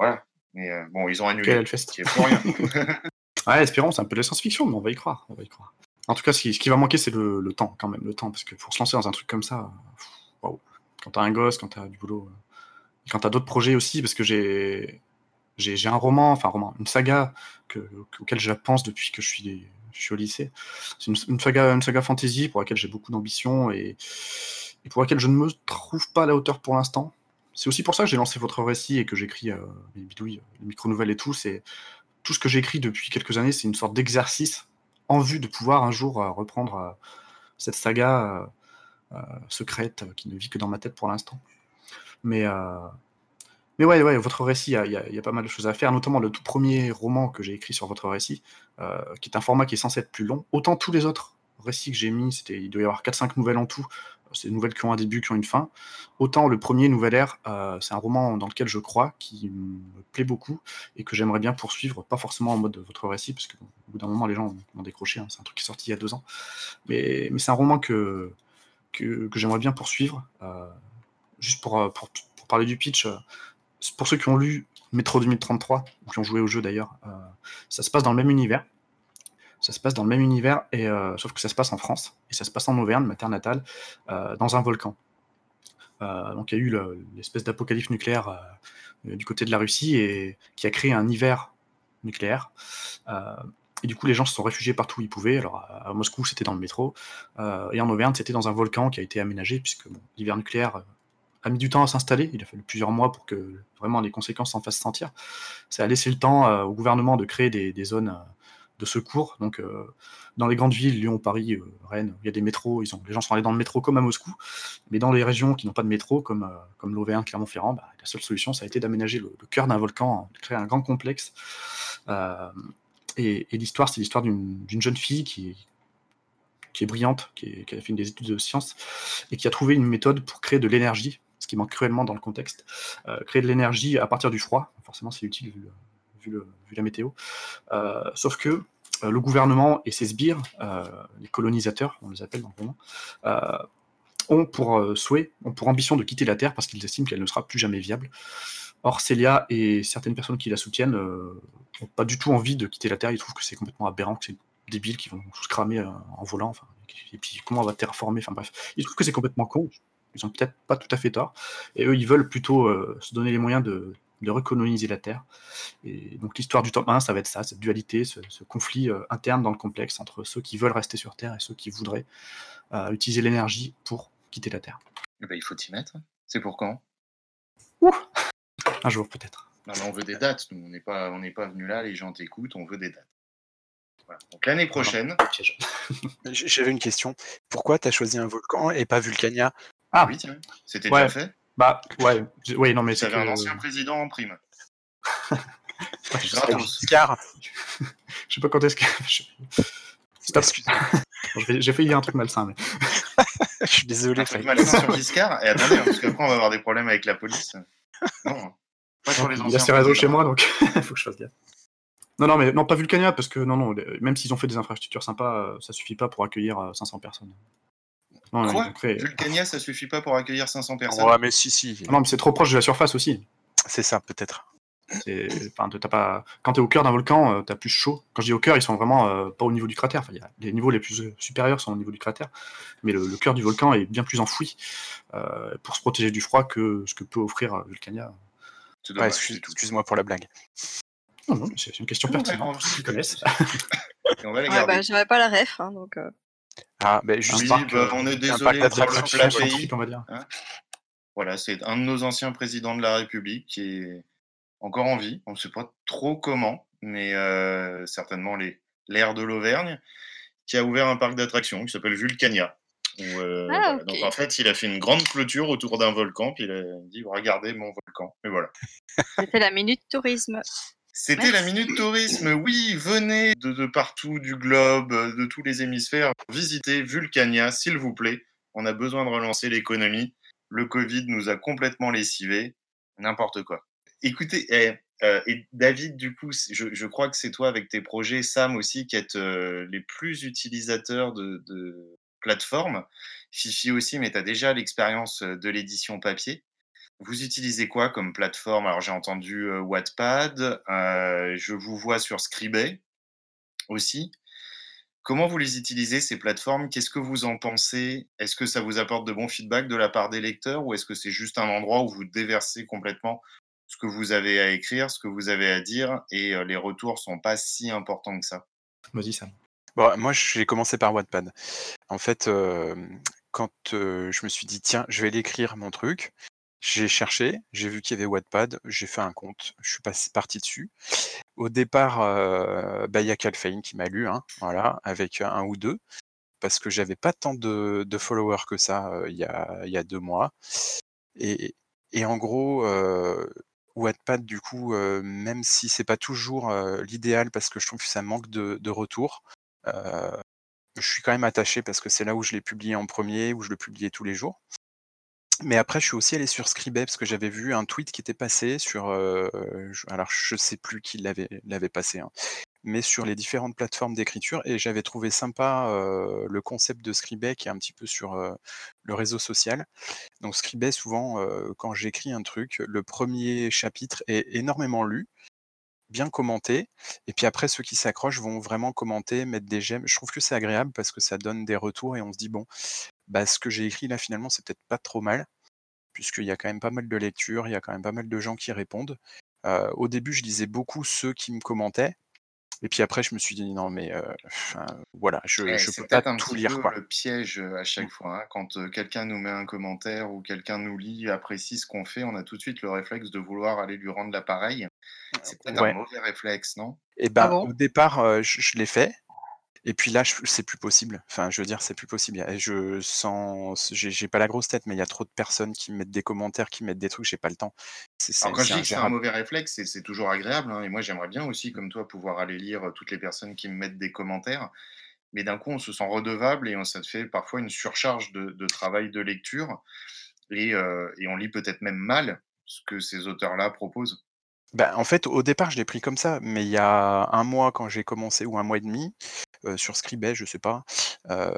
Voilà. Mais euh, bon, ils ont annulé. Quel Hellfest qui est pour rien. Ouais, espérons, c'est un peu de la science-fiction, mais on va y croire. On va y croire. En tout cas, ce qui, ce qui va manquer, c'est le, le temps, quand même, le temps, parce que pour se lancer dans un truc comme ça, euh, waouh. Quand t'as un gosse, quand t'as du boulot, euh, et quand t'as d'autres projets aussi, parce que j'ai, j'ai, j'ai un roman, enfin un roman, une saga que, auquel je pense depuis que je suis, je suis au lycée. C'est une, une saga, une saga fantasy pour laquelle j'ai beaucoup d'ambition et, et pour laquelle je ne me trouve pas à la hauteur pour l'instant. C'est aussi pour ça que j'ai lancé votre récit et que j'écris euh, les bidouilles, les micro-nouvelles et tout. C'est tout ce que j'écris depuis quelques années, c'est une sorte d'exercice en vue de pouvoir un jour euh, reprendre euh, cette saga euh, secrète qui ne vit que dans ma tête pour l'instant. Mais, mais ouais, ouais, votre récit, il y y a- pas mal de choses à faire, notamment le tout premier roman que j'ai écrit sur votre récit, qui est un format qui est censé être plus long. Autant tous les autres récits que j'ai mis, c'était, il doit y avoir 4-5 nouvelles en tout, c'est des nouvelles qui ont un début, qui ont une fin. Autant le premier, Nouvelle Ère, euh, c'est un roman dans lequel je crois, qui me plaît beaucoup et que j'aimerais bien poursuivre, pas forcément en mode votre récit, parce qu'au bout d'un moment, les gens m'ont décroché, hein, c'est un truc qui est sorti il y a deux ans. Mais, c'est un roman que, que, que j'aimerais bien poursuivre. euh, juste pour, euh, pour, pour parler du pitch, euh, pour ceux qui ont lu Métro 2033, ou qui ont joué au jeu d'ailleurs, ça se passe dans le même univers. Ça se passe dans le même univers, et, euh, sauf que ça se passe en France, et ça se passe en Auvergne, ma terre natale, euh, dans un volcan. Euh, donc il y a eu le- l'espèce d'apocalypse nucléaire du côté de la Russie, et qui a créé un hiver nucléaire. Et du coup, les gens se sont réfugiés partout où ils pouvaient. Alors, à, Moscou, c'était dans le métro. et en Auvergne, c'était dans un volcan qui a été aménagé, puisque l'hiver nucléaire a mis du temps à s'installer. Il a fallu plusieurs mois pour que vraiment les conséquences s'en fassent sentir. Ça a laissé le temps au gouvernement de créer des, zones de secours. Donc, euh, dans les grandes villes, Lyon, Paris, euh, Rennes, il y a des métros. Ils ont, les gens sont allés dans le métro comme à Moscou. Mais dans les régions qui n'ont pas de métro, comme, euh, comme l'Auvergne, Clermont-Ferrand, bah, la seule solution, ça a été d'aménager le, cœur d'un volcan, de créer un grand complexe. Et l'histoire, c'est l'histoire d'une jeune fille qui est, qui est brillante, qui, a fait des études de sciences, et qui a trouvé une méthode pour créer de l'énergie, ce qui manque cruellement dans le contexte. Créer de l'énergie à partir du froid, forcément c'est utile vu, vu la météo. Euh, sauf que euh, le gouvernement et ses sbires, euh, les colonisateurs, on les appelle dans le ont pour souhait, ont pour ambition de quitter la Terre parce qu'ils estiment qu'elle ne sera plus jamais viable. Or, Célia et certaines personnes qui la soutiennent n'ont pas du tout envie de quitter la Terre. Ils trouvent que c'est complètement aberrant, que c'est débile, qu'ils vont tous cramer en volant. Et puis, comment on va terraformer Enfin, bref. Ils trouvent que c'est complètement con. Ils ont peut-être pas tout à fait tort. Et eux, ils veulent plutôt se donner les moyens de, de recoloniser la Terre. Et donc l'histoire du tome 1, ça va être ça, cette dualité, ce, ce conflit euh, interne dans le complexe entre ceux qui veulent rester sur Terre et ceux qui voudraient euh, utiliser l'énergie pour quitter la Terre. Eh ben, il faut y mettre. C'est pour quand? Un jour peut-être. Non, mais on veut des dates. Nous, on n'est pas, on n'est pas venu là. Les gens t'écoutent. On veut des dates. Voilà. Donc l'année prochaine. J'avais une question. Pourquoi tu as choisi un volcan et pas Vulcania? Ah oui, tiens. C'était Ouais. déjà fait. Bah ouais, ouais non mais Ça c'est un ancien président en prime. Ouais, je, sais pas, Gratos. Oscar je sais pas quand est-ce que. Stop. J'ai failli dire un truc malsain, mais. je suis désolé. Un truc malsain sur Giscard. Et attendez, hein, parce qu'après on va avoir des problèmes avec la police. Non. Pas sur les Il y anciens. a ses réseaux chez moi, donc il faut que je fasse gaffe. Non, non, mais non, pas Vulcania, parce que non, non, même s'ils ont fait des infrastructures sympas, euh, ça suffit pas pour accueillir euh, 500 personnes. Non, Quoi Vulcania, ça suffit pas pour accueillir 500 personnes. Ouais, mais si, si. Ah non, mais c'est trop proche de la surface aussi. C'est ça, peut-être. Enfin, pas... Quand t'es au cœur d'un volcan, euh, t'as plus chaud. Quand je dis au cœur, ils sont vraiment euh, pas au niveau du cratère. Enfin, il y a- les niveaux les plus euh, supérieurs sont au niveau du cratère, mais le, le cœur du volcan est bien plus enfoui euh, pour se protéger du froid que ce que peut offrir Vulcania. Ouais, excuse-. Excuse-moi pour la blague. Non, non, c'est une question Ouais, pertinente. ouais. Et on va la Ouais, garder. bah, j'avais pas la ref, hein, donc. euh, Ah, ben juste Oui, parc, bah, euh, on est désolé on va dire. Voilà, c'est un de nos anciens présidents de la République qui est encore en vie. On ne sait pas trop comment, mais euh, certainement les- l'air de l'Auvergne, qui a ouvert un parc d'attractions qui s'appelle Vulcania. Où, euh, Ah. Donc en fait, il a fait une grande clôture autour d'un volcan, puis il a dit regardez mon volcan. Et voilà. C'était la minute tourisme. C'était la minute tourisme. Oui, venez de, de partout du globe, euh, de tous les hémisphères, visitez Vulcania, s'il vous plaît. On a besoin de relancer l'économie. Le Covid nous a complètement lessivés. N'importe quoi. Écoutez, eh, euh, et David, du coup, je, je crois que c'est toi avec tes projets, Sam aussi, qui êtes euh, les plus utilisateurs de, de plateformes. Fifi aussi, mais tu as déjà l'expérience de l'édition papier. Vous utilisez quoi comme plateforme? Alors j'ai entendu euh, Wattpad, euh, je vous vois sur Scribay aussi. Comment vous les utilisez ces plateformes? Qu'est-ce que vous en pensez? Est-ce que ça vous apporte de bons feedbacks de la part des lecteurs ou est-ce que c'est juste un endroit où vous déversez complètement ce que vous avez à écrire, ce que vous avez à dire et euh, les retours sont pas si importants que ça? Vas-y, Sam. Bon, moi, j'ai commencé par Wattpad. En fait, euh, quand euh, je me suis dit, tiens, je vais l'écrire mon truc, j'ai cherché, j'ai vu qu'il y avait Wattpad, j'ai fait un compte, je suis parti dessus. Au départ, euh, bah, il y a Calfane qui m'a lu, hein, voilà, avec un ou deux, parce que j'avais pas tant de, followers que ça euh, il y, a, y a deux mois. Et, en gros, euh, Wattpad, du coup, même si c'est pas toujours l'idéal, parce que je trouve que ça manque de, de retour, je suis quand même attaché parce que c'est là où je l'ai publié en premier, où je le publiais tous les jours. Mais après, je suis aussi allé sur Scribet parce que j'avais vu un tweet qui était passé sur. euh, je- alors, je sais plus qui l'avait passé, hein, mais sur les différentes plateformes d'écriture et j'avais trouvé sympa euh, le concept de Scribet qui est un petit peu sur euh, le réseau social. Donc, Scribet, souvent, euh, quand j'écris un truc, le premier chapitre est énormément lu bien commenté. Et puis après, ceux qui s'accrochent vont vraiment commenter, mettre des j'aime. Je trouve que c'est agréable parce que ça donne des retours et on se dit, bon, bah, ce que j'ai écrit là, finalement, c'est peut-être pas trop mal, puisqu'il y a quand même pas mal de lectures, il y a quand même pas mal de gens qui répondent. Euh, au début, je lisais beaucoup ceux qui me commentaient. Et puis après, je me suis dit, non, mais euh, enfin, voilà, je, Ouais, c'est peux pas peut-être un tout petit lire. peu Quoi. le piège à chaque fois. hein. Quand euh, quelqu'un nous met un commentaire ou quelqu'un nous lit, apprécie ce qu'on fait, on a tout de suite le réflexe de vouloir aller lui rendre l'appareil. C'est peut-être Ouais. un mauvais réflexe, non? Et ben, Ah bon? au départ, euh, je, je l'ai fait. Et puis là, c'est plus possible. Enfin, je veux dire, c'est plus possible. Je sens, j'ai pas la grosse tête, mais il y a trop de personnes qui mettent des commentaires, qui mettent des trucs, j'ai pas le temps. Alors quand je dis que c'est un mauvais réflexe, c'est- toujours agréable. hein, et moi, j'aimerais bien aussi, comme toi, pouvoir aller lire euh, toutes les personnes qui me mettent des commentaires. Mais d'un coup, on se sent redevable et on, ça te fait parfois une surcharge de, de travail de lecture. Et, euh, et on lit peut-être même mal ce que ces auteurs-là proposent. Bah, en fait, au départ, je l'ai pris comme ça, mais il y a un mois, quand j'ai commencé, ou un mois et demi, sur Scribet, je sais pas, euh,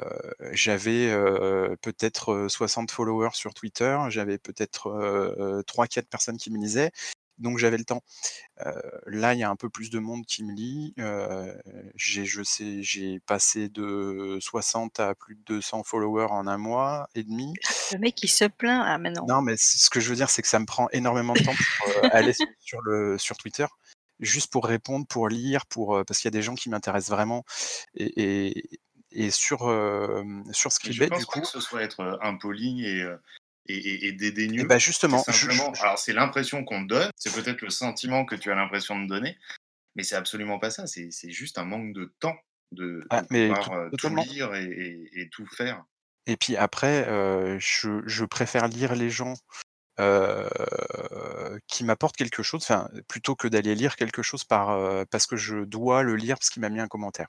j'avais euh, peut-être euh, 60 followers sur Twitter, j'avais peut-être euh, 3-4 personnes qui me lisaient, donc j'avais le temps. Euh, là, il y a un peu plus de monde qui me lit. Euh, j'ai, je sais, j'ai passé de 60 à plus de 200 followers en un mois et demi. Le mec, il se plaint. Ah, mais non. Non, mais ce que je veux dire, c'est que ça me prend énormément de temps pour euh, aller sur le, sur Twitter, juste pour répondre, pour lire, pour, euh, parce qu'il y a des gens qui m'intéressent vraiment. Et, et, et sur, euh, sur Scribet, du pas coup, que ce soit être euh, impoli et, euh, et, et, et dédaigneux. bah C'est justement, je, simplement, je- alors c'est l'impression qu'on te donne, c'est peut-être le sentiment que tu as l'impression de donner, mais c'est absolument pas ça. C'est c'est juste un manque de temps de, ah, de mais pouvoir to- tout lire et, et- et tout faire. Et puis après, euh, je, je préfère lire les gens qui m'apportent quelque chose, enfin, plutôt que d'aller lire quelque chose par, euh, parce que je dois le lire parce qu'il m'a mis un commentaire.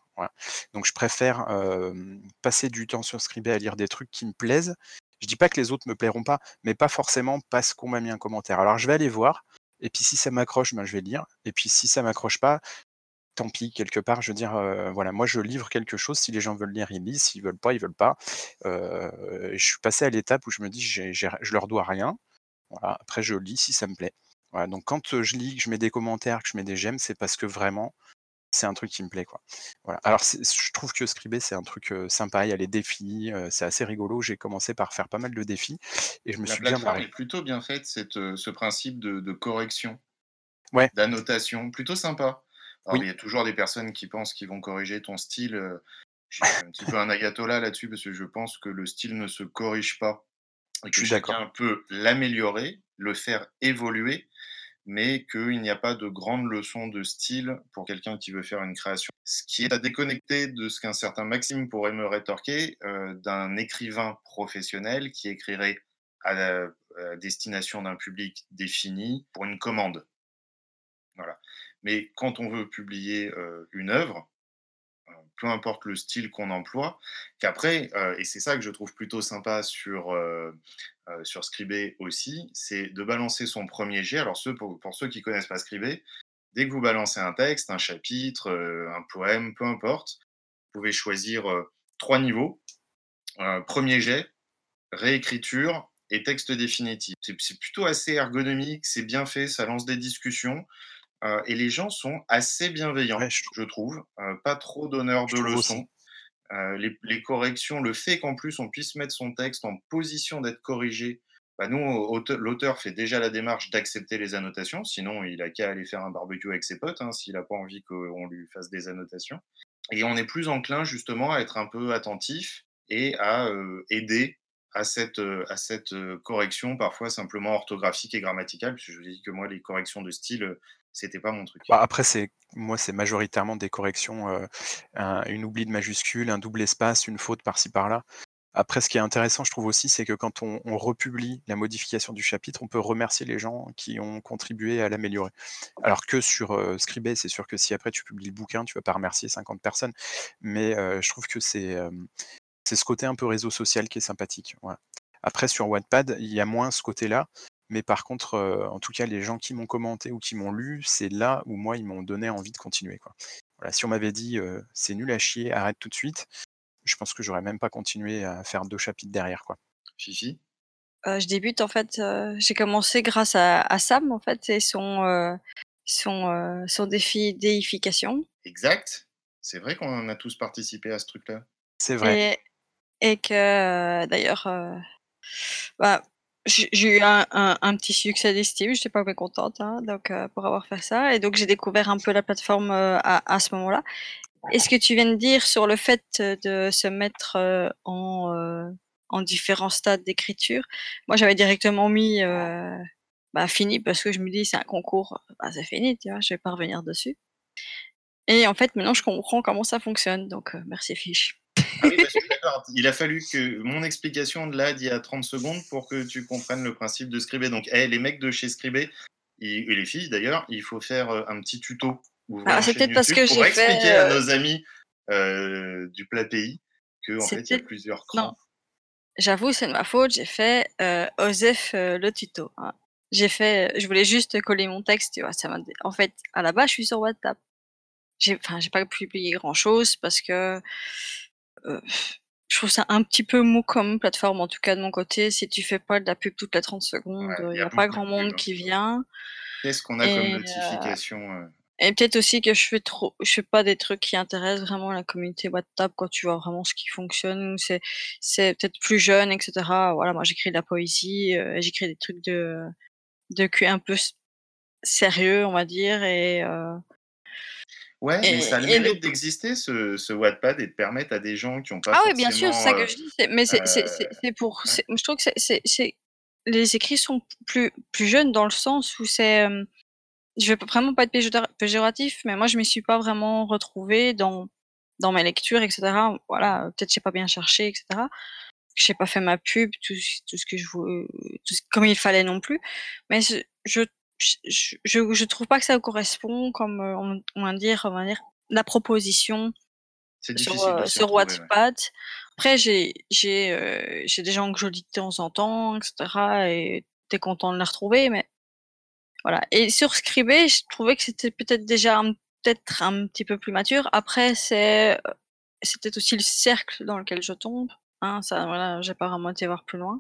Donc je préfère euh, passer du temps sur Scribet à lire des trucs qui me plaisent. Je dis pas que les autres me plairont pas, mais pas forcément parce qu'on m'a mis un commentaire. Alors je vais aller voir, et puis si ça m'accroche, ben, je vais lire. Et puis si ça m'accroche pas, tant pis, quelque part, je veux dire, euh, voilà, moi je livre quelque chose, si les gens veulent lire, ils lisent, s'ils veulent pas, ils veulent pas. Euh, je suis passé à l'étape où je me dis, j'ai- j'ai- je leur dois rien. Voilà, après je lis si ça me plaît. Voilà, donc quand je lis, que je mets des commentaires, que je mets des j'aime, c'est parce que vraiment, c'est un truc qui me plaît, quoi. Voilà. Alors je trouve que Scribé, c'est un truc euh, sympa, il y a les défis, euh, c'est assez rigolo. J'ai commencé par faire pas mal de défis, et je me La suis bien marré. est plutôt bien faite, cette, euh, ce principe de, de correction, Ouais, d'annotation, plutôt sympa. Alors oui, il y a toujours des personnes qui pensent qu'ils vont corriger ton style. Je suis un petit peu un ayatollah là-dessus parce que je pense que le style ne se corrige pas et je que chacun peut l'améliorer, le faire évoluer, mais qu'il n'y a pas de grande leçon de style pour quelqu'un qui veut faire une création. Ce qui est à déconnecter de ce qu'un certain Maxime pourrait me rétorquer euh, d'un écrivain professionnel qui écrirait à la à destination d'un public défini pour une commande. Voilà. Mais quand on veut publier euh, une œuvre, peu importe le style qu'on emploie, qu'après, euh, et c'est ça que je trouve plutôt sympa sur, euh, euh, aussi, c'est de balancer son premier jet. Alors ceux, pour, ceux qui connaissent pas Scribé, dès que vous balancez un texte, un chapitre, euh, un poème, peu importe, vous pouvez choisir trois niveaux. Premier jet, réécriture et texte définitif. C'est plutôt assez ergonomique, c'est bien fait, ça lance des discussions. Euh, et les gens sont assez bienveillants, Ouais, je, trou- je trouve. Euh, pas trop donneurs je de leçons. Euh, les, les corrections, le fait qu'en plus on puisse mettre son texte en position d'être corrigé, bah nous, auteur- l'auteur fait déjà la démarche d'accepter les annotations, sinon il a qu'à aller faire un barbecue avec ses potes hein, s'il n'a pas envie qu'on lui fasse des annotations. Et on est plus enclin justement à être un peu attentif et à aider à cette, à cette correction, parfois simplement orthographique et grammaticale, puisque je vous dit que moi, les corrections de style, c'était pas mon truc. Bah, après, c'est moi, c'est majoritairement des corrections, un, une oubli de majuscule, un double espace, une faute par-ci par-là. Après, ce qui est intéressant, je trouve aussi, c'est que quand on, republie la modification du chapitre, on peut remercier les gens qui ont contribué à l'améliorer. Alors que sur euh, c'est sûr que si après tu publies le bouquin, tu vas pas remercier 50 personnes. Mais je trouve que c'est ce côté un peu réseau social qui est sympathique. Après, sur Wattpad, il y a moins ce côté-là. Mais par contre, euh, en tout cas, les gens qui m'ont commenté ou qui m'ont lu, c'est là où moi, ils m'ont donné envie de continuer. Quoi. Voilà, si on m'avait dit euh, c'est nul à chier, arrête tout de suite, je pense que j'aurais même pas continué à faire deux chapitres derrière. Quoi. Fifi? Euh, je débute en fait, euh, j'ai commencé grâce à, à Sam en fait et son euh, son euh, son défi déification Exact. C'est vrai qu'on a tous participé à ce truc-là. C'est vrai. et et que euh, d'ailleurs euh, bah j'ai eu un, un, petit succès d'estime, j'étais pas mécontente hein, donc euh, pour avoir fait ça et donc j'ai découvert un peu la plateforme euh, à, à ce moment-là. Et ce que tu viens de dire sur le fait de se mettre euh, en en différents stades d'écriture, moi j'avais directement mis bah, fini parce que je me dis c'est un concours, bah, c'est fini, tu vois, je vais pas revenir dessus. Et en fait maintenant je comprends comment ça fonctionne, donc merci Fiche. Ah oui, bah, je suis d'accord. Il a fallu que mon explication de là d'il y a 30 secondes pour que tu comprennes le principe de Scribé. Donc, eh, les mecs de chez Scribé, et les filles d'ailleurs, il faut faire euh, un petit tuto. Ah, c'est peut-être parce que pour j'ai fait, expliquer à euh, nos amis euh, du plat pays que en C'est fait il y a plusieurs Non, crans. j'avoue c'est de ma faute, j'ai fait euh, Osef euh, le tuto. hein. J'ai fait, je voulais juste coller mon texte, tu vois. Ça m'a, en fait, à la base je suis sur WhatsApp. J'ai, enfin, j'ai pas publié grand chose parce que euh, je trouve ça un petit peu mou comme plateforme, en tout cas de mon côté. Si tu fais pas de la pub toutes les 30 secondes, il Ouais, n'y y a a pas grand de monde hein. qui vient. Qu'est-ce qu'on a comme Et, heu notification, heu? et peut-être aussi que je fais trop je fais pas des trucs qui intéressent vraiment la communauté WhatsApp quand tu vois vraiment ce qui fonctionne c'est c'est peut-être plus jeune et cetera. Voilà, moi j'écris de la poésie, heu, j'écris des trucs de de cul un peu sérieux, on va dire et Ouais, mais et ça a le mérite d'exister ce ce Wattpad et de permettre à des gens qui ont pas Ah oui, bien sûr, c'est ça que heu je dis, mais c'est c'est pour ouais. je trouve que c'est les écrits sont plus plus jeunes dans le sens où c'est, hem, je veux vraiment pas être péjoratif, mais moi je m'y suis pas vraiment retrouvée dans dans mes lectures et cetera. Voilà, heu, peut-être j'ai pas bien cherché et cetera. J'ai pas fait ma pub, tout ce tout ce que je vou tout ce comme il fallait non plus, mais je je je je je trouve pas que ça correspond comme, heu, on on va dire on va dire la proposition sur, s'y sur ouais. Après j'ai j'ai, heu, j'ai des gens que je lis de temps en temps et cetera et tu es content de les retrouver, mais voilà et sur Scribd, je trouvais que c'était peut-être déjà un peut-être un petit peu plus mature. Après c'est, c'est peut-être aussi le cercle dans lequel je tombe, hein, ça voilà, j'ai pas vraiment été voir plus loin.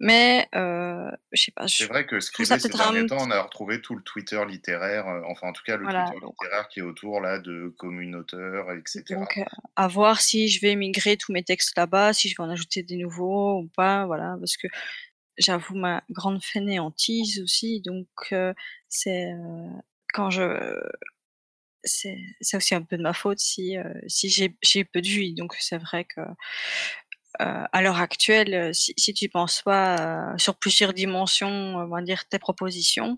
Mais, heu, je sais pas, C'est vrai que Scribd ces derniers un temps, on a retrouvé tout le Twitter littéraire, enfin en tout cas le Voilà, Twitter donc littéraire qui est autour là de communauteurs et cetera. donc, à voir si je vais migrer tous mes textes là-bas, si je vais en ajouter des nouveaux ou pas, voilà. Parce que j'avoue ma grande fainéantise aussi, donc, c'est, quand je c'est aussi un peu de ma faute si, si j'ai j'ai peu de vie. Donc c'est vrai que, heu, à l'heure actuelle, heu, si si tu penses pas, heu, sur plusieurs dimensions, on va dire tes propositions.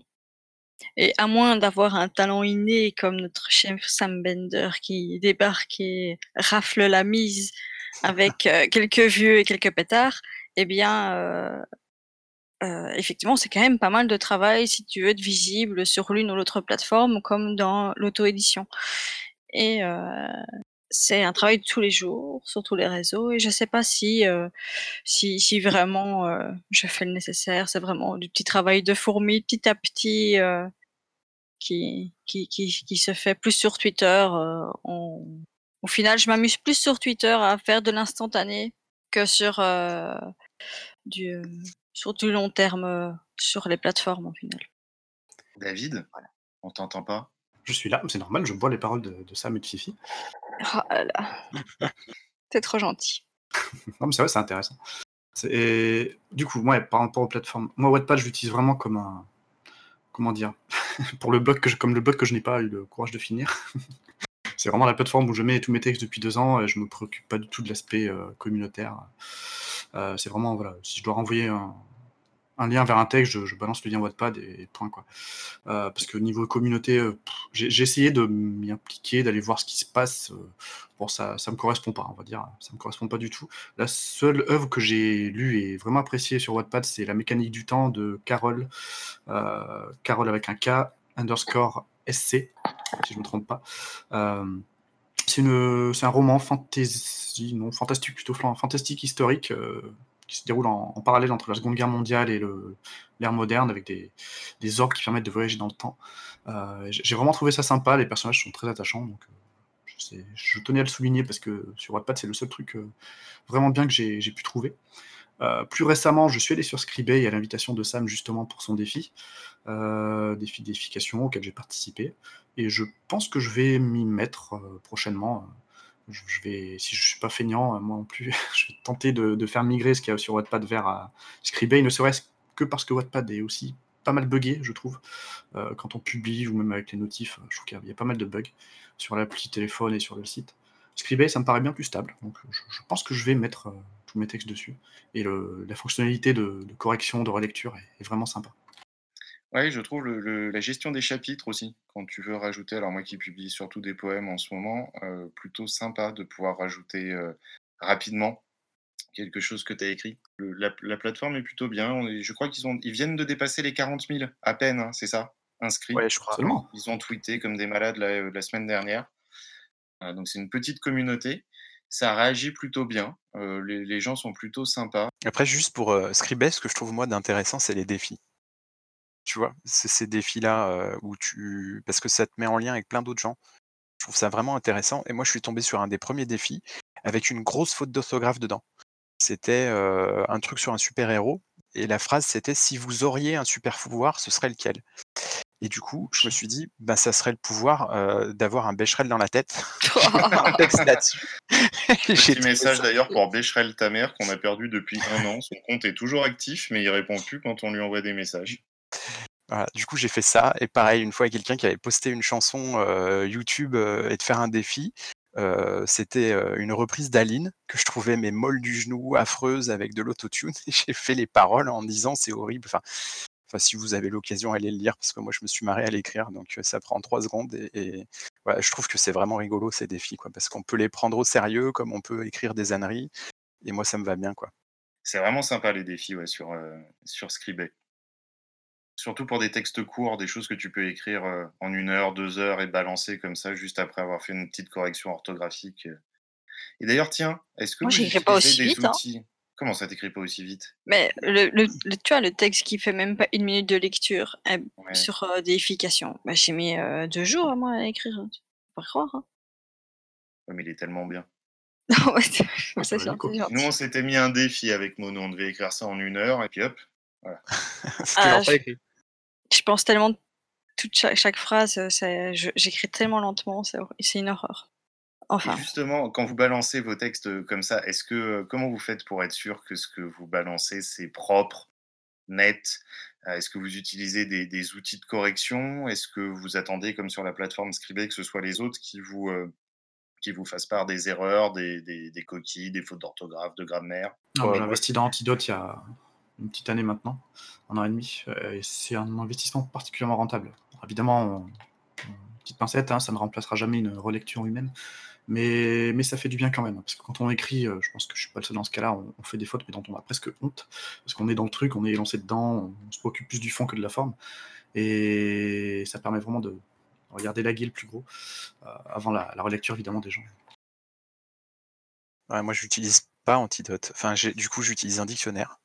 Et à moins d'avoir un talent inné comme notre chef Sam Bender qui débarque et rafle la mise avec, heu, quelques vues et quelques pétards et bien, effectivement, c'est quand même pas mal de travail si tu veux être visible sur l'une ou l'autre plateforme comme dans l'auto-édition. Et c'est un travail de tous les jours sur tous les réseaux et je sais pas si, heu, si si vraiment, heu, je fais le nécessaire. C'est vraiment du petit travail de fourmi petit à petit, heu, qui qui qui qui se fait plus sur Twitter, on au final, je m'amuse plus sur Twitter à faire de l'instantané que sur, du, sur du long terme, sur les plateformes au final. David? Voilà. On t'entend pas? Je suis là, c'est normal, je bois les paroles de de Sam et de Fifi. Oh là là. Tu es trop gentil. Non, mais c'est vrai, c'est intéressant. Et du coup, ouais, par rapport aux plateformes, moi Wattpad, je l'utilise vraiment comme un comment dire? Pour le blog que je comme le blog que je n'ai pas eu le courage de finir. C'est vraiment la plateforme où je mets tous mes textes depuis 2 ans et je me préoccupe pas du tout de l'aspect, heu, communautaire. Heu, c'est vraiment, voilà, si je dois renvoyer un un lien vers un texte, je balance le lien Wattpad et point, quoi. Heu, parce que niveau communauté, heu, j'ai essayé de m'y impliquer, d'aller voir ce qui se passe, heu, bon ça ça me correspond pas, on va dire, ça me correspond pas du tout. La seule œuvre que j'ai lue et vraiment appréciée sur Wattpad, c'est La mécanique du temps de Carole, Carole avec un K underscore SC, si je me trompe pas. C'est un roman fantasy, non, fantastique plutôt, fan fantastique historique, qui se déroule en parallèle entre la Seconde Guerre mondiale et l'ère moderne avec des des qui permettent de voyager dans le temps. Heu, j'ai vraiment trouvé ça sympa, les personnages sont très attachants, donc heu, je tenais à le souligner parce que sur Wattpad, c'est le seul truc, heu, vraiment bien que j'ai pu trouver. Plus récemment, je suis allé sur Scribd à l'invitation de Sam justement pour son défi, défi d'éification auquel j'ai participé et je pense que je vais m'y mettre, prochainement, je je vais si je suis pas feignant, heu, moi non plus, je vais tenter de faire migrer ce qu'il y a sur Wattpad vers, heu, Scribd, ne serait-ce que parce que Wattpad est aussi pas mal buggé, je trouve. Heu, quand on publie ou même avec les notifs, je trouve qu'il y a pas mal de bugs sur l'appli téléphone et sur le site. Scribd, ça me paraît bien plus stable, donc je pense que je vais mettre, tous mes textes dessus et le la fonctionnalité de correction, de relecture est vraiment sympa. Ouais, je trouve le le la gestion des chapitres aussi, quand tu veux rajouter alors moi qui publie surtout des poèmes en ce moment, heu, plutôt sympa de pouvoir rajouter, heu, rapidement quelque chose que tu as écrit. Le la la plateforme est plutôt bien, on est je crois qu'ils ont ils viennent de dépasser les 40 000 à peine, hein, c'est ça? Inscrits. Ouais, je crois. Seulement? Ils ont tweeté comme des malades heu, la semaine dernière. Donc c'est une petite communauté. Ça réagit plutôt bien, les les gens sont plutôt sympas. Après juste pour, heu, Scribd, ce que je trouve moi d'intéressant, c'est les défis. Tu vois? Ces défis-là, où tu parce que ça te met en lien avec plein d'autres gens. Je trouve ça vraiment intéressant. Et moi, je suis tombé sur un des premiers défis avec une grosse faute d'orthographe dedans. C'était euh, un truc sur un super-héros. Et la phrase, c'était si vous auriez un super pouvoir, ce serait lequel? Et du coup, je me suis dit, bah, ça serait le pouvoir euh, d'avoir un Becherel dans la tête. un texte là-dessus. Petit message d'ailleurs pour Becherel ta mère qu'on a perdu depuis un an. Son compte est toujours actif, mais il répond plus quand on lui envoie des messages. Du coup, j'ai fait ça. Et pareil, une fois, quelqu'un qui avait posté une chanson euh, YouTube euh, et de faire un défi. Euh, C'était une reprise d'Aline que je trouvais mais molle du genou, affreuse avec de l'autotune. Et j'ai fait les paroles en disant c'est horrible. Enfin, si vous avez l'occasion, allez le lire parce que moi, je me suis marré à l'écrire. Donc, ça prend trois secondes. Et, je trouve que c'est vraiment rigolo ces défis, quoi, parce qu'on peut les prendre au sérieux comme on peut écrire des âneries. Et moi, ça me va bien, quoi. C'est vraiment sympa les défis sur, sur Scribet. Surtout pour des textes courts, des choses que tu peux écrire euh, en une heure, deux heures et balancer comme ça juste après avoir fait une petite correction orthographique. euh. Et d'ailleurs, tiens, est-ce que Moi, vous pas aussi des vite, hein. Comment ça t'écrit pas aussi vite? Mais le, le, le- tu vois, le texte qui fait même pas une minute de lecture euh, Ouais. sur euh, déification, bah, j'ai mis euh, deux jours à moi à écrire. hein. Tu peux pas croire. Hein. Ouais, mais il est tellement bien. Non, ouais, c'est gentil. Nous, on s'était mis un défi avec Mono. On devait écrire ça en une heure et puis hop. c'est Ah, je- pas écrit. Je pense tellement toute chaque, chaque phrase, euh, j'écris tellement lentement, c'est une horreur. Enfin, justement, quand vous balancez vos textes euh, comme ça, est-ce que euh, comment vous faites pour être sûr que ce que vous balancez c'est propre, net? Est-ce que vous utilisez des, des outils de correction? Est-ce que vous attendez, comme sur la plateforme Scribet, que ce soit les autres qui vous euh, qui vous fassent part des erreurs, des, des- des coquilles, des fautes d'orthographe, de grammaire? Non, Ouais, investi dans Antidote il y a une petite année maintenant, un an et demi, euh, et c'est un investissement particulièrement rentable. Alors, évidemment, on- petite pincette, hein, ça ne remplacera jamais une relecture humaine, mais, mais ça fait du bien quand même, parce que quand on écrit, euh, je pense que je suis pas le seul dans ce cas-là, on, fait des fautes, mais dont on a presque honte, parce qu'on est dans le truc, on est lancé dedans, on, se préoccupe plus du fond que de la forme, et ça permet vraiment de regarder la guille le plus gros, euh, avant la, la relecture évidemment des gens. Ouais, moi, j'utilise pas Antidote. Enfin, du coup, j'utilise un dictionnaire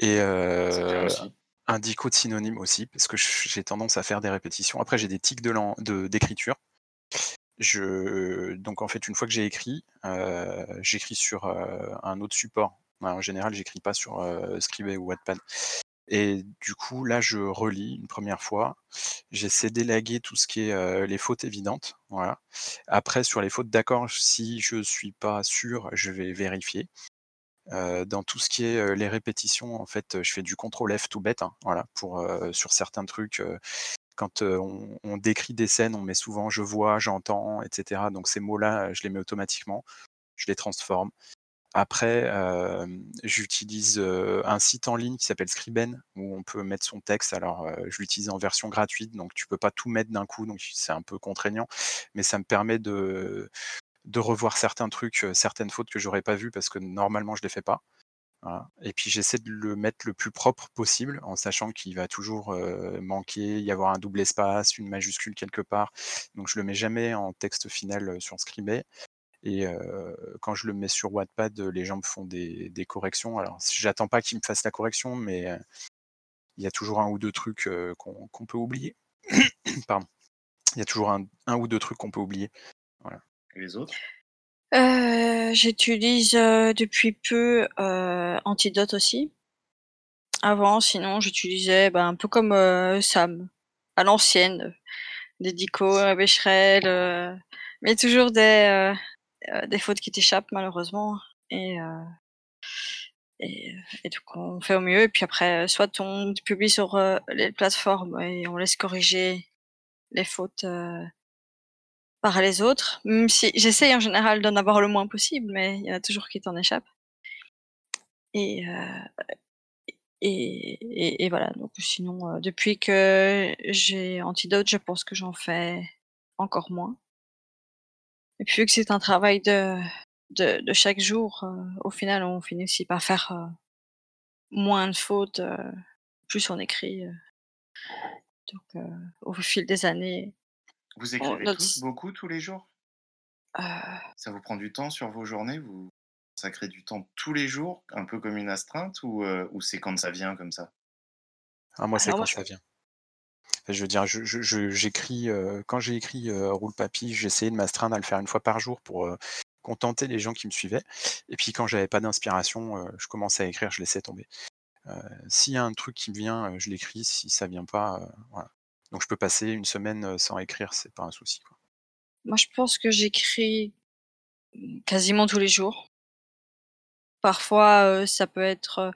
et euh, aussi. un dico de synonyme aussi, parce que j'ai tendance à faire des répétitions. Après, j'ai des tics de d'écriture. Je... Donc, en fait, une fois que j'ai écrit, euh, j'écris sur euh, un autre support. En général, j'écris pas sur euh, Scribd ou Wattpad. Et du coup, là, je relis une première fois. J'essaie d'élaguer tout ce qui est les fautes évidentes. Voilà. Après, sur les fautes d'accord, si je suis pas sûr, je vais vérifier. Dans tout ce qui est les répétitions, en fait, je fais du contrôle F tout bête, hein, voilà, pour sur certains trucs. quand on, on décrit des scènes, on met souvent je vois, j'entends, etc. Donc ces mots-là, je les mets automatiquement, je les transforme. Après, j'utilise un site en ligne qui s'appelle Scriben où on peut mettre son texte. Alors, je l'utilise en version gratuite, donc tu peux pas tout mettre d'un coup, donc c'est un peu contraignant, mais ça me permet de de revoir certains trucs, certaines fautes que j'aurais pas vues parce que normalement je les fais pas. Voilà. Et puis j'essaie de le mettre le plus propre possible en sachant qu'il va toujours manquer, y avoir un double espace, une majuscule quelque part. Donc je le mets jamais en texte final sur Scribet. Et quand je le mets sur Wattpad, les gens me font des, corrections. Alors j'attends pas qu'ils me fassent la correction, mais il y a toujours un ou deux trucs qu'on peut oublier. Pardon. Il y a toujours un ou deux trucs qu'on peut oublier. Et les autres? Euh, j'utilise euh, depuis peu euh, Antidote aussi. Avant, sinon, j'utilisais bah, un peu comme euh, Sam, à l'ancienne, des Dico, Becherel, euh, mais toujours des, des fautes qui t'échappent malheureusement. Et, euh, et, et donc on fait au mieux. Et puis après, soit on publie sur les plateformes et on laisse corriger les fautes euh, par les autres. Même si j'essaye en général d'en avoir le moins possible, mais il y en a toujours qui t'en échappent. Et, euh, et, et, voilà. Donc sinon, euh, depuis que j'ai Antidote, je pense que j'en fais encore moins. Et puis vu que c'est un travail de, de, de chaque jour, euh, au final, on finit aussi par faire euh, moins de fautes, euh, plus on écrit. euh. donc au fil des années, Vous on- écrivez notre- tous beaucoup tous les jours? Euh, Ça vous prend du temps sur vos journées? Vous consacrez du temps tous les jours, un peu comme une astreinte, ou, euh, ou c'est quand ça vient comme ça? Ah, moi, c'est Alors quand je- ça vient. Enfin, je veux dire, je- je- je- j'écris euh, quand j'ai écrit euh, Roule Papy, j'essayais de m'astreindre à le faire une fois par jour pour euh, contenter les gens qui me suivaient. Et puis quand j'avais pas d'inspiration, euh, je commençais à écrire, je laissais tomber. Euh, S'il y a un truc qui me vient, euh, je l'écris. Si ça vient pas, euh, voilà. Donc je peux passer une semaine sans écrire, c'est pas un souci. Quoi. Moi, je pense que j'écris quasiment tous les jours. Parfois, ça peut être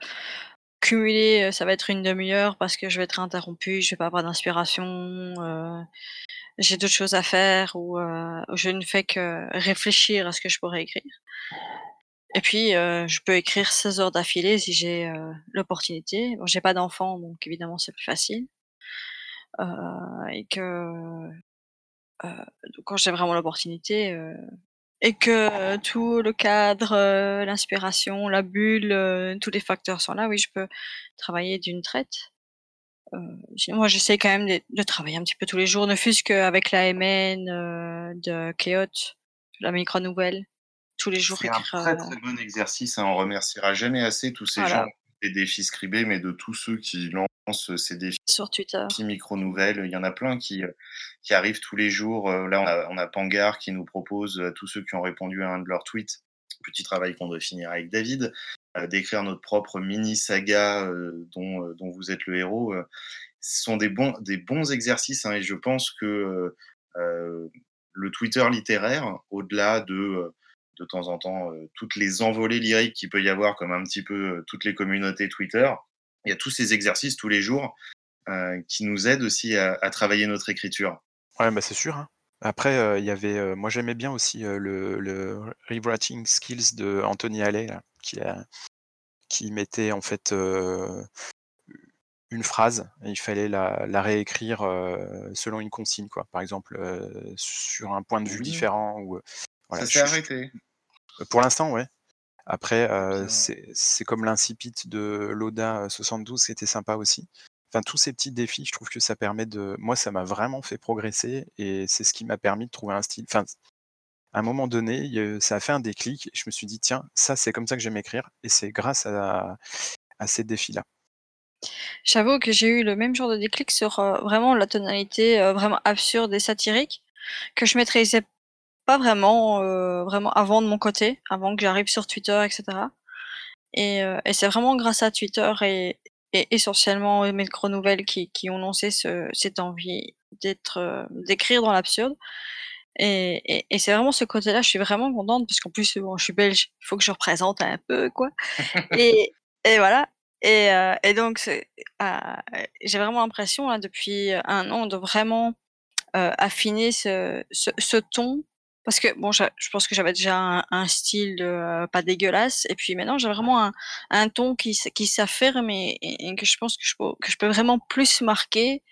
cumulé, ça va être une demi-heure parce que je vais être interrompue, je vais pas avoir d'inspiration, j'ai d'autres choses à faire ou je ne fais que réfléchir à ce que je pourrais écrire. Et puis, je peux écrire 16 heures d'affilée si j'ai l'opportunité. J'ai pas d'enfant, donc évidemment, c'est plus facile. Euh, et que euh, quand j'ai vraiment l'opportunité, euh, et que tout le cadre, euh, l'inspiration, la bulle, tous les facteurs sont là, oui, je peux travailler d'une traite. Euh, moi, j'essaie quand même de, de travailler un petit peu tous les jours, ne fût-ce qu'avec la MN euh, de Keot, la micro-nouvelle, tous les jours C'est un très très bon exercice. hein. On remerciera jamais assez tous ces Voilà. gens des défis scribés, mais de tous ceux qui lancent ces défis sur Twitter. micro-nouvelles. Il y en a plein qui, euh, qui arrivent tous les jours. Euh, Là, on a, on a Pangar qui nous propose à tous ceux qui ont répondu à un de leurs tweets, petit travail qu'on doit finir avec David, euh, d'écrire notre propre mini-saga euh, dont, euh, dont vous êtes le héros. Euh, Ce sont des bons, des bons exercices hein, et je pense que euh, euh, le Twitter littéraire, au-delà de euh, de temps en temps euh, toutes les envolées lyriques qu'il peut y avoir, comme un petit peu euh, toutes les communautés Twitter. Il y a tous ces exercices tous les jours euh, qui nous aident aussi à, à travailler notre écriture. Ouais, bah c'est sûr. hein. Après, euh, il y avait, euh, moi j'aimais bien aussi euh, le, le rewriting skills de Anthony Allais, là, qui, a- qui mettait en fait une phrase et il fallait la, la réécrire selon une consigne, quoi. Par exemple, sur un point de vue Oui. différent. Ou, voilà, Ça s'est je- arrêté. Pour l'instant, ouais. Après, euh, c'est comme l'incipit de Loda 72, c'était sympa aussi. Enfin, tous ces petits défis, je trouve que ça permet de. Moi, ça m'a vraiment fait progresser et c'est ce qui m'a permis de trouver un style. Enfin, à un moment donné, ça a fait un déclic et je me suis dit, tiens, ça, c'est comme ça que j'aime écrire et c'est grâce à, à ces défis-là. J'avoue que j'ai eu le même genre de déclic sur euh, vraiment la tonalité euh, vraiment absurde et satirique que je maîtrisais pas vraiment, euh, vraiment avant de mon côté, avant que j'arrive sur Twitter, etc. Et, euh, et c'est vraiment grâce à Twitter et, et essentiellement mes nouvelles qui, qui ont lancé ce, cette envie d'être, euh, d'écrire dans l'absurde. Et, et, et c'est vraiment ce côté-là, je suis vraiment contente parce qu'en plus, bon, je suis belge, il faut que je représente un peu, quoi. et, et voilà. Et, euh, et donc, euh, j'ai vraiment l'impression, là, depuis un an, de vraiment euh, affiner ce, ce, ce ton. Parce que, bon, je, pense que j'avais déjà un, style euh, pas dégueulasse. Et puis maintenant, j'ai vraiment un, ton qui, qui s'affirme et, que je pense que je, peux, vraiment plus marquer,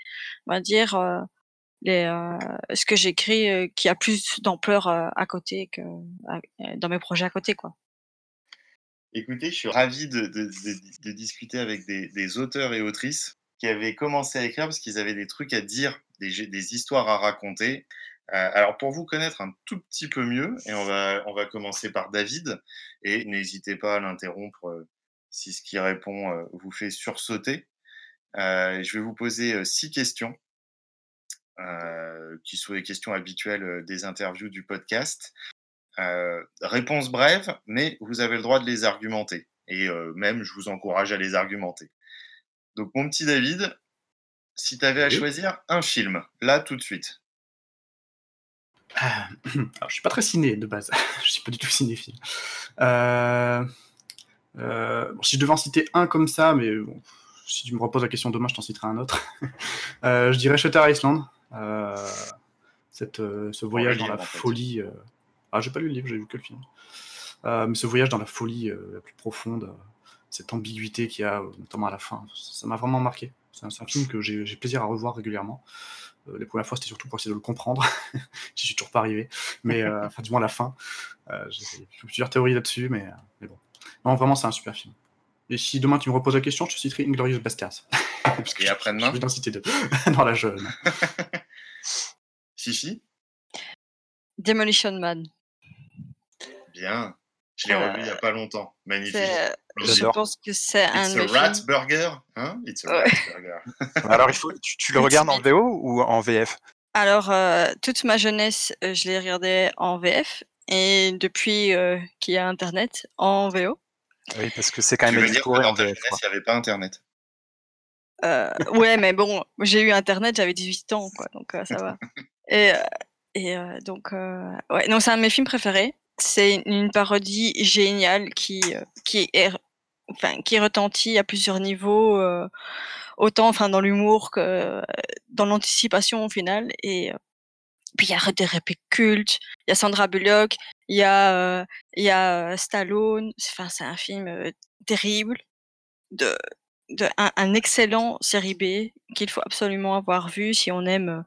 on va dire, euh, euh, ce que j'écris qui a plus d'ampleur à côté que dans mes projets à côté, quoi. Écoutez, je suis ravi de, discuter avec des, auteurs et autrices qui avaient commencé à écrire parce qu'ils avaient des trucs à dire, des histoires à raconter. Euh, alors pour vous connaître un tout petit peu mieux, et on va, on va commencer par David, et n'hésitez pas à l'interrompre euh, si ce qui répond euh, vous fait sursauter. Euh, je vais vous poser six questions, euh, qui sont les questions habituelles des interviews du podcast. Euh, réponse brève, mais vous avez le droit de les argumenter. Et même, je vous encourage à les argumenter. Donc, mon petit David, si tu avais à choisir un film, là, tout de suite. Ah, Alors, je suis pas très ciné de base. je suis pas du tout cinéphile. Euh, euh, bon, si je devais en citer un comme ça, mais bon, si tu me reposes la question demain, je t'en citerai un autre. Euh, je dirais Shutter Island. Cette, ce voyage dans la folie. Ah, j'ai pas lu le livre, j'ai vu que le film. Mais ce voyage dans la folie la plus profonde, cette ambiguïté qu'il y a, euh, notamment à la fin, ça m'a vraiment marqué. C'est un, film que j'ai plaisir à revoir régulièrement. Euh, les premières fois, c'était surtout pour essayer de le comprendre. J'y suis toujours pas arrivé. Mais, euh, enfin, du moins, à la fin. Euh, j'ai plusieurs théories là-dessus, mais, euh, mais bon. Non, vraiment, c'est un super film. Et si demain tu me reposes la question, je te citerai Inglorious Bastards. Parce que Et après-demain Je vais t'en citer deux. dans la jeune. Fifi Demolition Man. Bien. Je l'ai Euh, revu il n'y a pas longtemps. Magnifique. C'est Je J'adore. pense que c'est un It's a rat burger, hein? It's a Ouais. rat burger. Alors, il faut, tu, tu le regardes en VO ou en VF Alors, euh, toute ma jeunesse, euh, je l'ai regardé en VF et depuis euh, qu'il y a Internet, en VO. Oui, parce que c'est quand Tu même veux dire que dans ta jeunesse, il n'y avait pas Internet? Euh, ouais, mais bon, j'ai eu Internet, j'avais 18 ans, quoi, donc euh, ça va. Et, euh, et euh, donc, euh, ouais, non, c'est un de mes films préférés. C'est une parodie géniale qui, euh, qui est, enfin, qui retentit à plusieurs niveaux, euh, autant, enfin, dans l'humour que euh, dans l'anticipation au final. Et puis il y a des répliques cultes, il y a Sandra Bullock, il y a, y a Stallone. Enfin, c'est un film terrible de, de un, un excellent série B qu'il faut absolument avoir vu si on aime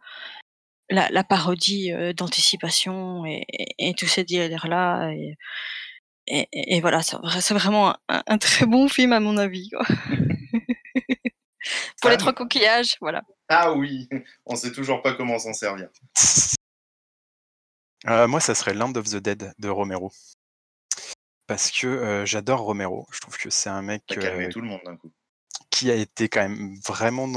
la, la parodie euh, d'anticipation et, et, et tous ces délires là et, et, et voilà c'est vra- c'est vraiment un, un très bon film à mon avis quoi. pour les Ah, trois coquillages voilà Ah oui, on sait toujours pas comment s'en servir. Euh, moi, ça serait Land of the Dead de Romero. Parce que euh, j'adore Romero. Je trouve que c'est un mec T'as calmé euh, tout le monde d'un coup. qui a été quand même vraiment.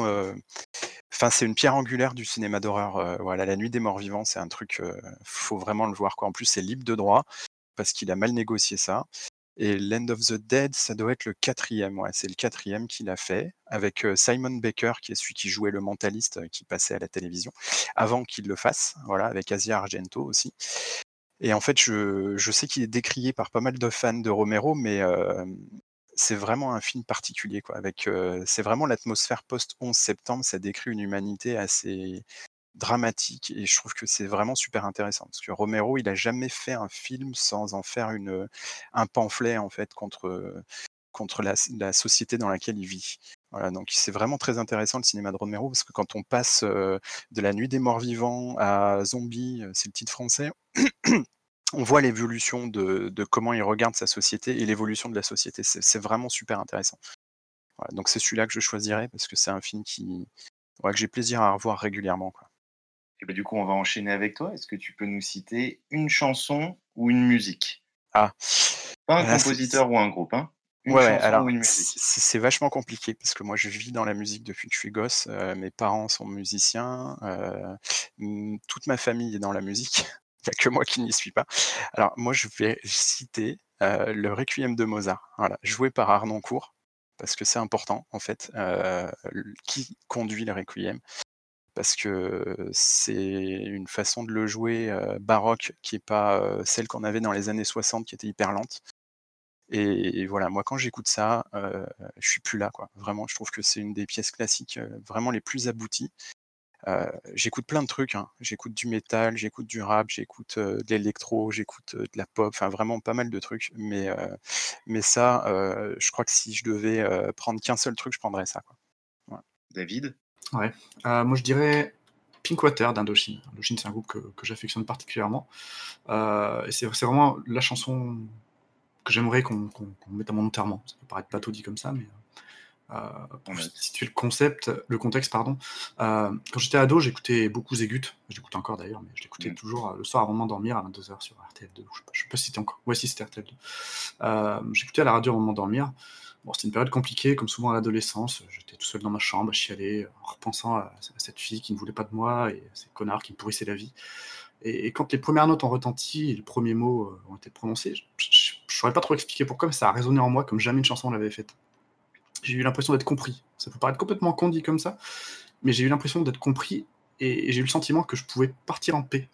C'est une pierre angulaire du cinéma d'horreur. euh, voilà, La Nuit des Morts Vivants, c'est un truc. euh, faut vraiment le voir. Quoi. En plus, c'est libre de droit parce qu'il a mal négocié ça. Et Land of the Dead, ça doit être le quatrième. Ouais, c'est le quatrième qu'il a fait avec euh, Simon Baker, qui est celui qui jouait le mentaliste qui passait à la télévision avant qu'il le fasse. Voilà, avec Asia Argento aussi. Et en fait, je, je sais qu'il est décrié par pas mal de fans de Romero, mais c'est vraiment un film particulier. Quoi, avec, c'est vraiment l'atmosphère post-11 septembre. Ça décrit une humanité assez dramatique et je trouve que c'est vraiment super intéressant parce que Romero, il a jamais fait un film sans en faire une, un pamphlet en fait contre, contre la, société dans laquelle il vit. Voilà, donc c'est vraiment très intéressant le cinéma de Romero parce que quand on passe de la nuit des morts vivants à zombie, c'est le titre français, on voit l'évolution de, de comment il regarde sa société et l'évolution de la société. C'est vraiment super intéressant. Voilà, donc c'est celui-là que je choisirais parce que c'est un film qui, ouais, que j'ai plaisir à revoir régulièrement. Quoi. Et ben, du coup, on va enchaîner avec toi. Est-ce que tu peux nous citer une chanson ou une musique? Ah, Pas un Là, compositeur ou un groupe, hein Une ouais, ouais, chanson alors ou une c'est musique c'est- vachement compliqué parce que moi je vis dans la musique depuis que je suis gosse. euh, mes parents sont musiciens, euh, toute ma famille est dans la musique. Que moi qui n'y suis pas. Alors moi je vais citer euh, le Requiem de Mozart, voilà, joué par Arnoncourt parce que c'est important en fait. euh, qui conduit le Requiem parce que c'est une façon de le jouer euh, baroque qui n'est pas celle qu'on avait dans les années 60 qui était hyper lente. Et, et voilà, moi quand j'écoute ça, je suis plus là, quoi. Vraiment, je trouve que c'est une des pièces classiques vraiment les plus abouties. J'écoute plein de trucs, hein. j'écoute du métal, j'écoute du rap, j'écoute euh, de l'électro, j'écoute euh, de la pop, enfin vraiment pas mal de trucs. Mais, euh, mais ça, euh, je crois que si je devais euh, prendre qu'un seul truc, je prendrais ça. Quoi. David? Ouais. Euh, moi, je dirais Pinkwater d'Indochine. Indochine, c'est un groupe que, que j'affectionne particulièrement. Euh, et c'est vraiment la chanson que j'aimerais qu'on mette à mon enterrement. Ça peut paraître bateau dit comme ça, mais pour Ouais. situer le concept, le contexte, pardon. euh, quand j'étais ado, j'écoutais beaucoup Zégut. Je l'écoute encore d'ailleurs, mais je l'écoutais Mm. toujours euh, le soir avant de m'endormir à 22h sur RTL2. Je sais pas, je sais pas si c'était encore. Ouais, si c'était RTL2. Euh, j'écoutais à la radio avant de m'endormir. Bon, c'était une période compliquée, comme souvent à l'adolescence. J'étais tout seul dans ma chambre à chialer, en repensant à, cette fille qui ne voulait pas de moi et à ces connards qui me pourrissaient la vie. Et, et quand les premières notes ont retenti et les premiers mots euh, ont été prononcés, je ne saurais pas trop expliquer pourquoi, mais ça a résonné en moi comme jamais une chanson l'avait fait. J'ai eu l'impression d'être compris. Ça peut paraître complètement con dit comme ça, mais j'ai eu l'impression d'être compris et, j'ai eu le sentiment que je pouvais partir en paix.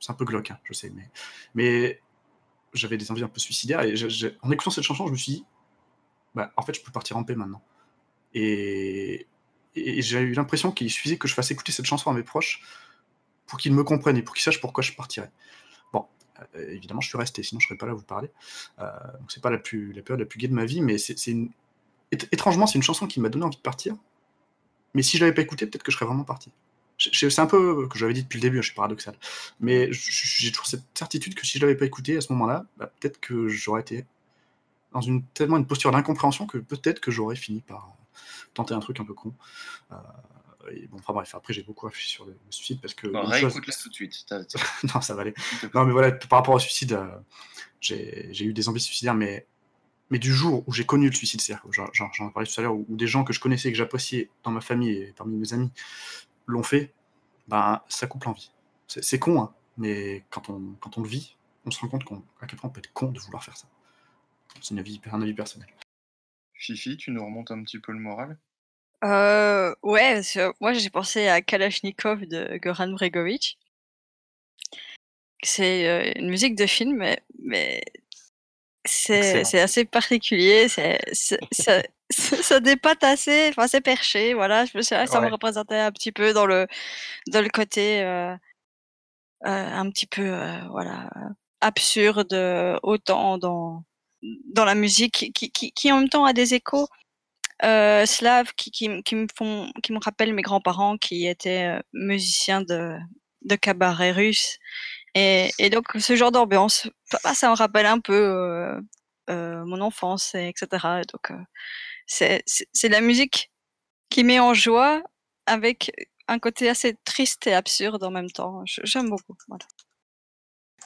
C'est un peu glauque, hein, je sais, mais, mais j'avais des envies un peu suicidaires et en écoutant cette chanson, je me suis dit, bah, en fait, je peux partir en paix maintenant. Et, j'ai eu l'impression qu'il suffisait que je fasse écouter cette chanson à mes proches pour qu'ils me comprennent et pour qu'ils sachent pourquoi je partirais. Bon, euh, évidemment, je suis resté, sinon je serais pas là à vous parler. Euh, donc c'est pas la, plus, la période la plus gaie de ma vie, mais c'est une... ét- étrangement, c'est une chanson qui m'a donné envie de partir. Mais si je l'avais pas écoutée, peut-être que je serais vraiment parti. C'est un peu que j'avais dit depuis le début, hein, je suis paradoxal. Mais j'ai toujours cette certitude que si je l'avais pas écoutée à ce moment-là, bah, peut-être que j'aurais été dans une tellement une posture d'incompréhension que peut-être que j'aurais fini par euh, tenter un truc un peu con. Euh, et bon, enfin bref, après j'ai beaucoup réfléchi sur le, le suicide parce que. Bon, chose- Réécoute-la tout de suite. Non, ça va aller. Non, mais voilà, par rapport au suicide, euh, j'ai j'ai eu des envies suicidaires, mais mais du jour où j'ai connu le suicide, c'est-à-dire, j'en parlais tout à l'heure, où, où des gens que je connaissais, que j'appréciais dans ma famille et parmi mes amis l'ont fait, ben, ça coupe l'envie. C'est c'est con, hein, mais quand on, quand on le vit, on se rend compte qu'on, à quel point on peut être con de vouloir faire ça. C'est un avis, un avis personnel. Fifi, tu nous remontes un petit peu le moral? Euh, ouais, parce que moi j'ai pensé à Kalachnikov de Goran Bregovic. C'est euh, une musique de film, mais, mais c'est assez particulier. C'est ça, ça, dépasse assez, enfin c'est perché. Voilà, je me suis, ça me représentait un petit peu dans le dans le côté euh, euh, un petit peu euh, voilà absurde, autant dans dans la musique qui, qui, qui en même temps a des échos slaves qui, qui, qui me font, qui me rappellent mes grands-parents qui étaient musiciens de, de cabaret russe. Et, et donc, ce genre d'ambiance, bah, ça me rappelle un peu euh, euh, mon enfance, et etc. Et donc, euh, c'est la musique qui met en joie avec un côté assez triste et absurde en même temps. J'aime beaucoup. Voilà.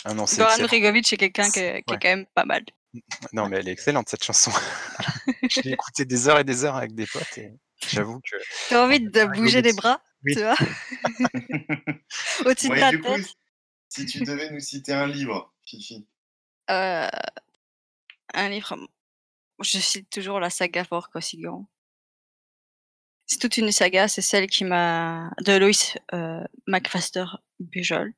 Ah non, c'est. Bregovic, c'est quelqu'un qui, est- qui est quand même pas mal. Non, mais elle est excellente cette chanson. Je l'ai écoutée des heures et des heures avec des potes et j'avoue que. T'as envie de bouger les bras, Oui. tu vois? Au-dessus de coup, tête. Si tu devais nous citer un livre, Fifi. Euh, un livre. Je cite toujours la saga Vorkosigan. C'est toute une saga, c'est celle qui m'a. de Lois euh, McFaster Bujold.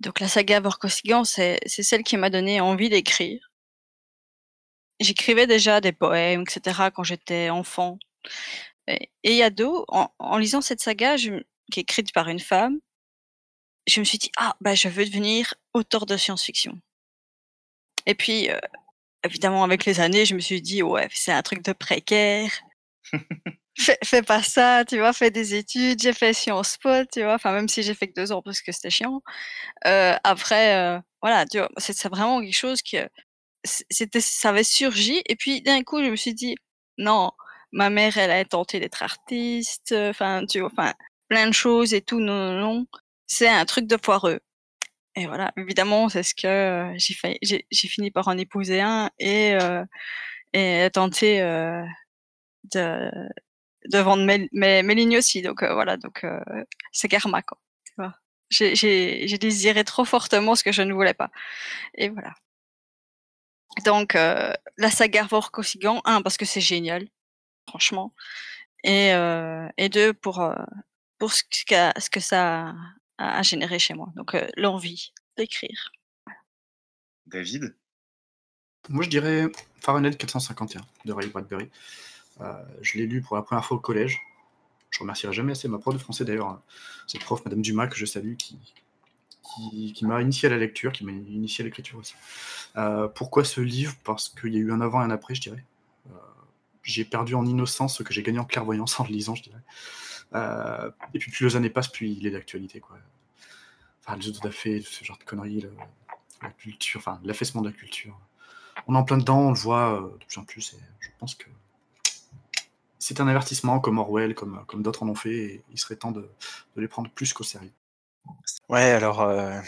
Donc la saga Vorkosigan, c'est celle qui m'a donné envie d'écrire. J'écrivais déjà des poèmes, etc. quand j'étais enfant. Et, et ado, en, en lisant cette saga, je qui est écrite par une femme, je me suis dit, ah, bah, je veux devenir auteur de science-fiction. Et puis, euh, évidemment, avec les années, je me suis dit, ouais, c'est un truc de précaire. fais, fais pas ça, tu vois, fais des études. J'ai fait Sciences Po, tu vois, enfin, même si j'ai fait que deux ans parce que c'était chiant. Euh, après, euh, voilà, tu vois, c'est vraiment quelque chose qui, c- c'était, ça avait surgi. Et puis, d'un coup, je me suis dit, non, ma mère, elle a tenté d'être artiste, enfin, tu vois, enfin, plein de choses et tout, non, non, non. C'est un truc de foireux. Et voilà, évidemment, c'est ce que euh, j'ai fini par en épouser un et, euh, et tenter euh, de, de vendre mes, lignes aussi. Donc voilà, donc c'est karma quoi. J'ai désiré trop fortement ce que je ne voulais pas. Et voilà. Donc la saga Vorkosigan, un parce que c'est génial, franchement, et et deux pour pour ce que ce que ça a généré chez moi. Donc euh, l'envie d'écrire. David? Moi, je dirais Fahrenheit 451 de Ray Bradbury. Euh, je l'ai lu pour la première fois au collège. Je remercierai jamais assez ma prof de français d'ailleurs, hein. cette prof, Madame Dumas, que je salue, qui, qui, qui m'a initié à la lecture, qui m'a initié à l'écriture aussi. Euh, pourquoi ce livre? Parce qu'il y a eu un avant et un après, je dirais. Euh, j'ai perdu en innocence ce que j'ai gagné en clairvoyance en le lisant, je dirais. Euh, et puis plus les années passent, plus il est d'actualité. Quoi. Enfin, les autres fait ce genre de conneries, la culture, enfin l'affaissement de la culture. On est en plein dedans, on le voit euh, de plus en plus, et je pense que c'est un avertissement comme Orwell, comme, comme d'autres en ont fait, et il serait temps de, de les prendre plus qu'au sérieux. Ouais, alors euh,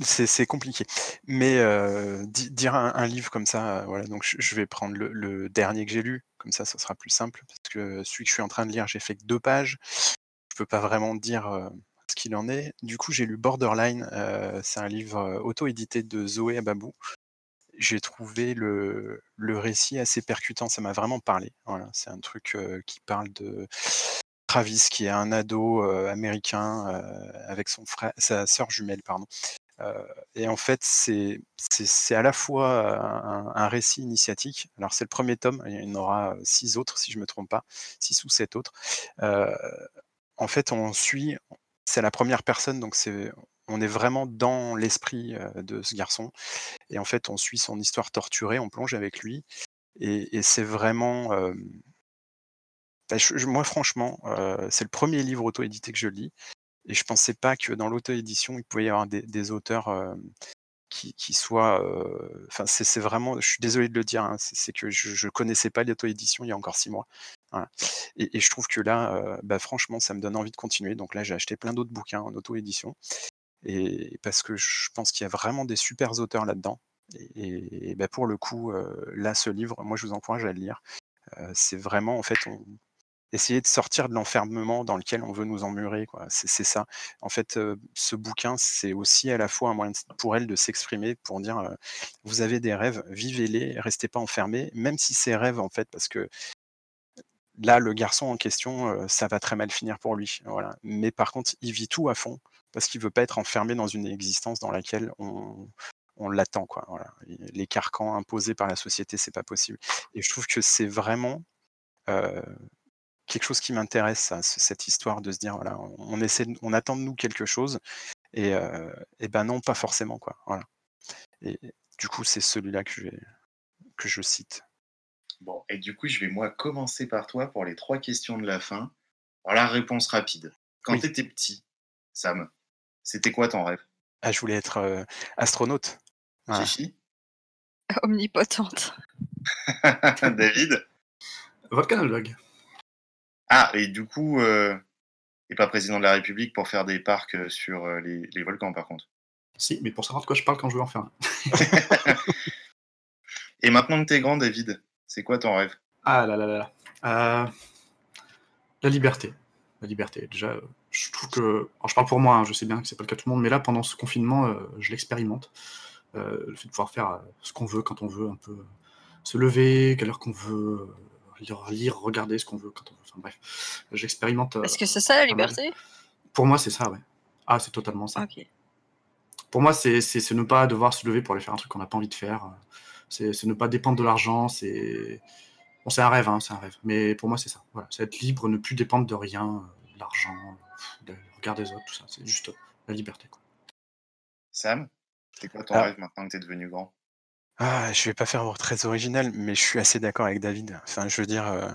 c'est compliqué. Mais euh, di- dire un, livre comme ça, euh, voilà, donc je, vais prendre le, dernier que j'ai lu, comme ça, ça sera plus simple, parce que celui que je suis en train de lire, j'ai fait que deux pages. Je peux pas vraiment dire euh, ce qu'il en est. Du coup, j'ai lu Borderline. c'est un livre auto-édité de Zoé Ababou. J'ai trouvé le, récit assez percutant. Ça m'a vraiment parlé. C'est un truc qui parle de Travis, qui est un ado américain avec son frère, sa sœur jumelle, pardon. Et en fait, c'est à la fois un, récit initiatique. Alors, c'est le premier tome. Il y en aura six autres, si je me trompe pas, six ou sept autres. En fait, on suit. C'est la première personne, donc c'est on est vraiment dans l'esprit de ce garçon. Et en fait, on suit son histoire torturée, on plonge avec lui. Et, c'est vraiment. bah, moi, franchement, c'est le premier livre auto-édité que je lis. Et je pensais pas que dans l'auto-édition, il pouvait y avoir des, auteurs qui, soient. Enfin, c'est vraiment. Je suis désolé de le dire, hein, c'est que je ne connaissais pas l'auto-édition il y a encore six mois. Et, je trouve que là, bah, franchement, ça me donne envie de continuer. Donc là, j'ai acheté plein d'autres bouquins en auto-édition. Et parce que je pense qu'il y a vraiment des super auteurs là-dedans. Et, bah, pour le coup, là, ce livre, moi, je vous encourage à le lire. C'est vraiment, en fait, on, essayer de sortir de l'enfermement dans lequel on veut nous emmurer. C'est, c'est ça. En fait, ce bouquin, c'est aussi à la fois un moyen pour elle de s'exprimer, pour dire, vous avez des rêves, vivez-les, restez pas enfermés, même si ces rêves, en fait, parce que là, le garçon en question, ça va très mal finir pour lui. Mais par contre, il vit tout à fond parce qu'il veut pas être enfermé dans une existence dans laquelle on, l'attend. Les carcans imposés par la société, c'est pas possible. Et je trouve que c'est vraiment quelque chose qui m'intéresse, cette histoire de se dire, voilà, on, essaie, on attend de nous quelque chose, et, euh, et ben non, pas forcément. Quoi. Voilà. Et du coup, c'est celui-là que je, vais- que je cite. Bon, et du coup, je vais moi commencer par toi pour les trois questions de la fin. Alors, la réponse rapide. Quand Oui. tu étais petit, Sam, c'était quoi ton rêve? Ah, je voulais être euh, astronaute. Fifi Omnipotente. David? Volcanologue. Ah, et du coup, euh, et pas président de la République pour faire des parcs euh, sur euh, les, les volcans, par contre. Si, mais pour savoir de quoi je parle quand je veux en faire un. Et maintenant que t'es grand, David, c'est quoi ton rêve? Ah là là là là. Euh, la liberté. La liberté. Déjà, je trouve que. Alors, je parle pour moi, hein, je sais bien que c'est pas le cas de tout le monde, mais là, pendant ce confinement, euh, je l'expérimente. Euh, le fait de pouvoir faire ce qu'on veut quand on veut, un peu se lever, quelle heure qu'on veut, lire, lire, regarder ce qu'on veut quand on veut. Enfin bref, j'expérimente. euh, Est-ce que c'est ça la liberté? Pour moi, c'est ça, ouais. Ah, c'est totalement ça. Pour moi, c'est ne pas devoir se lever pour aller faire un truc qu'on n'a pas envie de faire. C'est c'est ne pas dépendre de l'argent. C'est bon, c'est un rêve, hein, c'est un rêve. Mais pour moi, c'est ça. Voilà, c'est être libre, ne plus dépendre de rien, de l'argent, euh, de regard des autres, tout ça. C'est juste la liberté. Quoi. Sam C'est quoi ton Ah. rêve maintenant que t'es devenu grand? Ah, je vais pas faire très original, mais je suis assez d'accord avec David. Enfin, je veux dire, euh,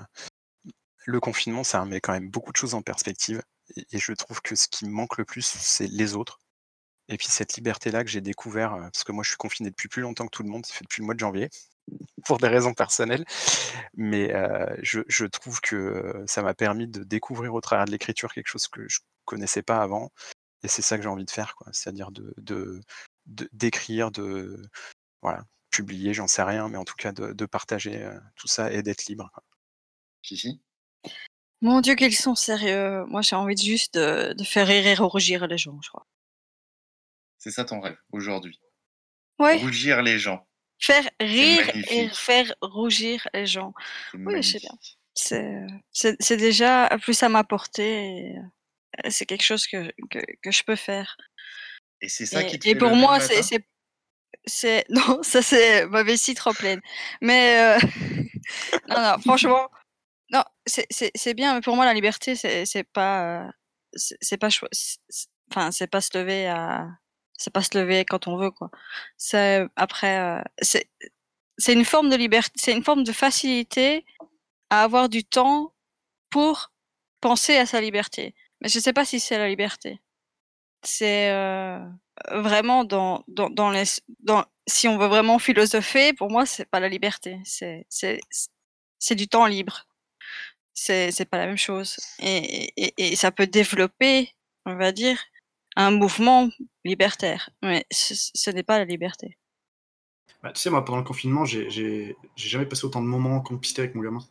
le confinement, ça remet quand même beaucoup de choses en perspective. Et, je trouve que ce qui me manque le plus, c'est les autres. Et puis cette liberté-là que j'ai découvert, euh, parce que moi je suis confiné depuis plus longtemps que tout le monde, ça fait depuis le mois de janvier, pour des raisons personnelles. Mais euh, je, trouve que ça m'a permis de découvrir au travers de l'écriture quelque chose que je connaissais pas avant. Et c'est ça que j'ai envie de faire, quoi. C'est-à-dire de- d'écrire, de, voilà, publier, j'en sais rien, mais en tout cas de, de partager euh, tout ça et d'être libre. Fifi Mon Dieu, qu'ils sont sérieux. Moi, j'ai envie de juste de, de faire rire et rougir les gens, je crois. C'est ça ton rêve aujourd'hui Ouais, Rougir les gens. faire rire et faire rougir les gens. C'est Oui, je sais bien. C'est c'est- c'est déjà plus à ma portée. euh, C'est quelque chose que, que, que je peux faire. Et c'est ça Et, qui te et fait pour moi, c'est c'est non, ça c'est ma vessie trop pleine. Mais euh, non, non, franchement, non, c'est bien. Mais pour moi, la liberté, c'est pas euh, c'est pas c'est- enfin c'est pas se lever à c'est pas se lever quand on veut quoi. C'est après euh, c'est c'est une forme de liberté, c'est une forme de facilité à avoir du temps pour penser à sa liberté. Mais je sais pas si c'est la liberté. C'est euh, vraiment dans, dans, dans les, dans, si on veut vraiment philosopher, pour moi, c'est pas la liberté. C'est, c'est, c'est du temps libre. C'est, c'est pas la même chose. Et, et, ça peut développer, on va dire, un mouvement libertaire. Mais ce, n'est pas la liberté. Bah, tu sais, moi, pendant le confinement, j'ai j'ai- j'ai jamais passé autant de moments pistait avec mon gamin.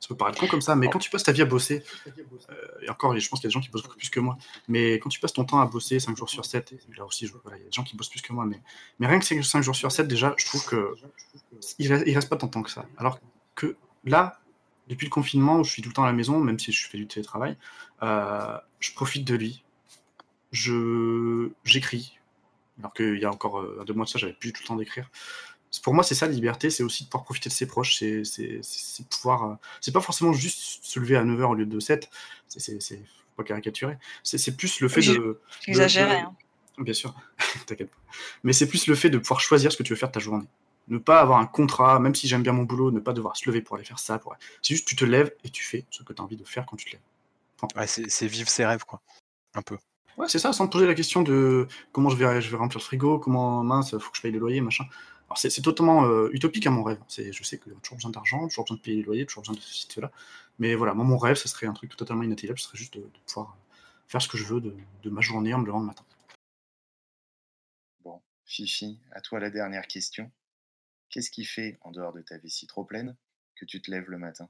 Ça peut paraître con comme ça, mais quand tu passes ta vie à bosser, euh, et encore, je pense qu'il y a des gens qui bossent beaucoup plus que moi, mais quand tu passes ton temps à bosser 5 jours sur 7, et là aussi, il y a des gens qui bossent plus que moi, mais, mais rien que 5 jours sur 7, déjà, je trouve que il reste, il reste pas tant de temps que ça. Alors que là, depuis le confinement, où je suis tout le temps à la maison, même si je fais du télétravail, euh, je profite de lui. Je j'écris, alors qu'il y a encore euh, deux mois de ça, j'avais plus tout le temps d'écrire. Pour moi, c'est ça la liberté, c'est aussi de pouvoir profiter de ses proches, c'est c'est- c'est- c'est de pouvoir. euh, C'est pas forcément juste se lever à 9h au lieu de 7, c'est c'est- pas caricaturer. C'est c'est plus le fait de. de- Hein. Bien sûr, t'inquiète pas. Mais c'est plus le fait de pouvoir choisir ce que tu veux faire de ta journée. Ne pas avoir un contrat, même si j'aime bien mon boulot, ne pas devoir se lever pour aller faire ça. Pour... C'est juste tu te lèves et tu fais ce que tu as envie de faire quand tu te lèves. Ouais, c'est c'est vivre ses rêves, quoi. Un peu. Ouais, c'est ça, sans te poser la question de comment je vais, je vais remplir le frigo, comment mince, faut que je paye le loyer, machin. Alors c'est totalement euh, utopique à mon rêve. Je sais qu'il y a toujours besoin d'argent, toujours besoin de payer le loyer, toujours besoin de ceci, de cela. Mais voilà, moi mon rêve, ce serait un truc totalement inatteignable, ce serait juste de, de pouvoir faire ce que je veux de, de ma journée en me levant le matin. Bon, Fifi, à toi la dernière question. qu'est-ce qui fait, en dehors de ta vessie trop pleine, que tu te lèves le matin?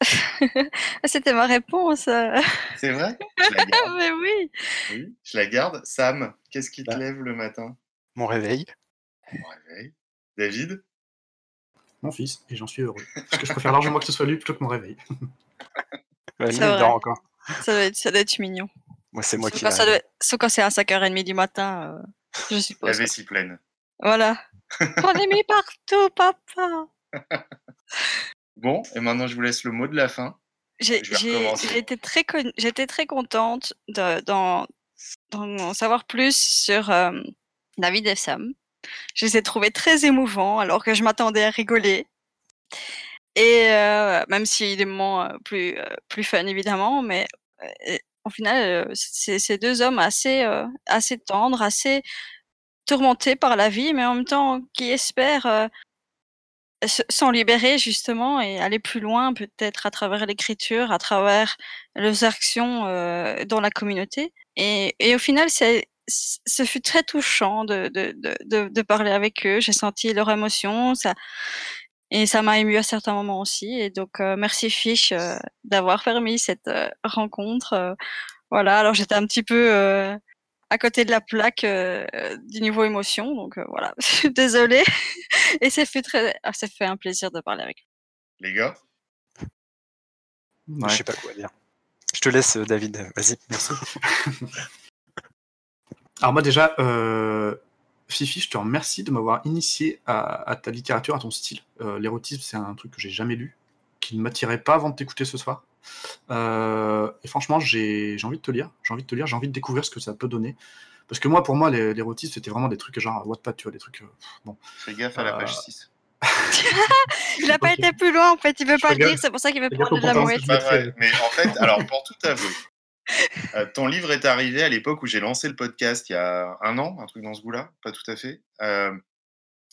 Ah, C'était ma réponse. euh. C'est vrai? Je la garde. Mais oui. Oui, je la garde. Sam, qu'est-ce qui te Bah. lève le matin? Mon réveil. Mon réveil. David Mon fils, et j'en suis heureux. Parce que je préfère largement que ce soit lui plutôt que mon réveil. Bah, vrai. dort encore. Ça doit être, ça doit être mignon. Moi, c'est moi Sauf qui quand, l'a ça doit sauf quand c'est à 5h30 du matin, euh, je La suppose. vessie pleine. Voilà. J'en ai mis partout, papa. Bon, et maintenant je vous laisse le mot de la fin. J'ai été très, con- j'étais très contente de- d'en d'en savoir plus sur euh, David et Sam. Je les ai trouvés très émouvants alors que je m'attendais à rigoler. Et euh, même s'il y a des moments euh, plus, euh, plus fun évidemment, mais au final, c'est deux hommes assez, assez tendres, assez tourmentés par la vie, mais en même temps qui espèrent se- s'en libérer justement et aller plus loin, peut-être à travers l'écriture, à travers leurs actions dans la communauté. Et, et au final, c'est, ce fut très touchant de, de, de, de, de parler avec eux. J'ai senti leur émotion, ça, et ça m'a ému à certains moments aussi. Et donc, euh, merci Fiche euh, d'avoir permis cette euh, rencontre. euh, voilà, alors j'étais un petit peu euh, à côté de la plaque euh, du niveau émotion, donc euh, voilà, désolée. Et ça fait très, ah, ça fait un plaisir de parler avec. Les gars? Ouais. Je sais pas quoi dire. Je te laisse, David. Vas-y. Merci. Alors moi déjà, euh, Fifi, je te remercie de m'avoir initié à, à ta littérature, à ton style. Euh, L'érotisme, c'est un truc que j'ai jamais lu, qui ne m'attirait pas avant de t'écouter ce soir. Euh, et franchement, j'ai j'ai envie de te lire, j'ai envie de te lire, j'ai envie de découvrir ce que ça peut donner. Parce que moi, pour moi, l'é- l'érotisme, c'était vraiment des trucs genre Wattpad, tu vois, des trucs. euh, pff, bon. Fais gaffe à la Euh, page 6. Il n'a pas été plus loin en fait, il veut Je pas le dire, c'est pour ça qu'il veut prendre de la mouette. Mais en fait, alors pour tout avouer, euh, ton livre est arrivé à l'époque où j'ai lancé le podcast il y a un an, un truc dans ce goût-là, pas tout à fait. Euh,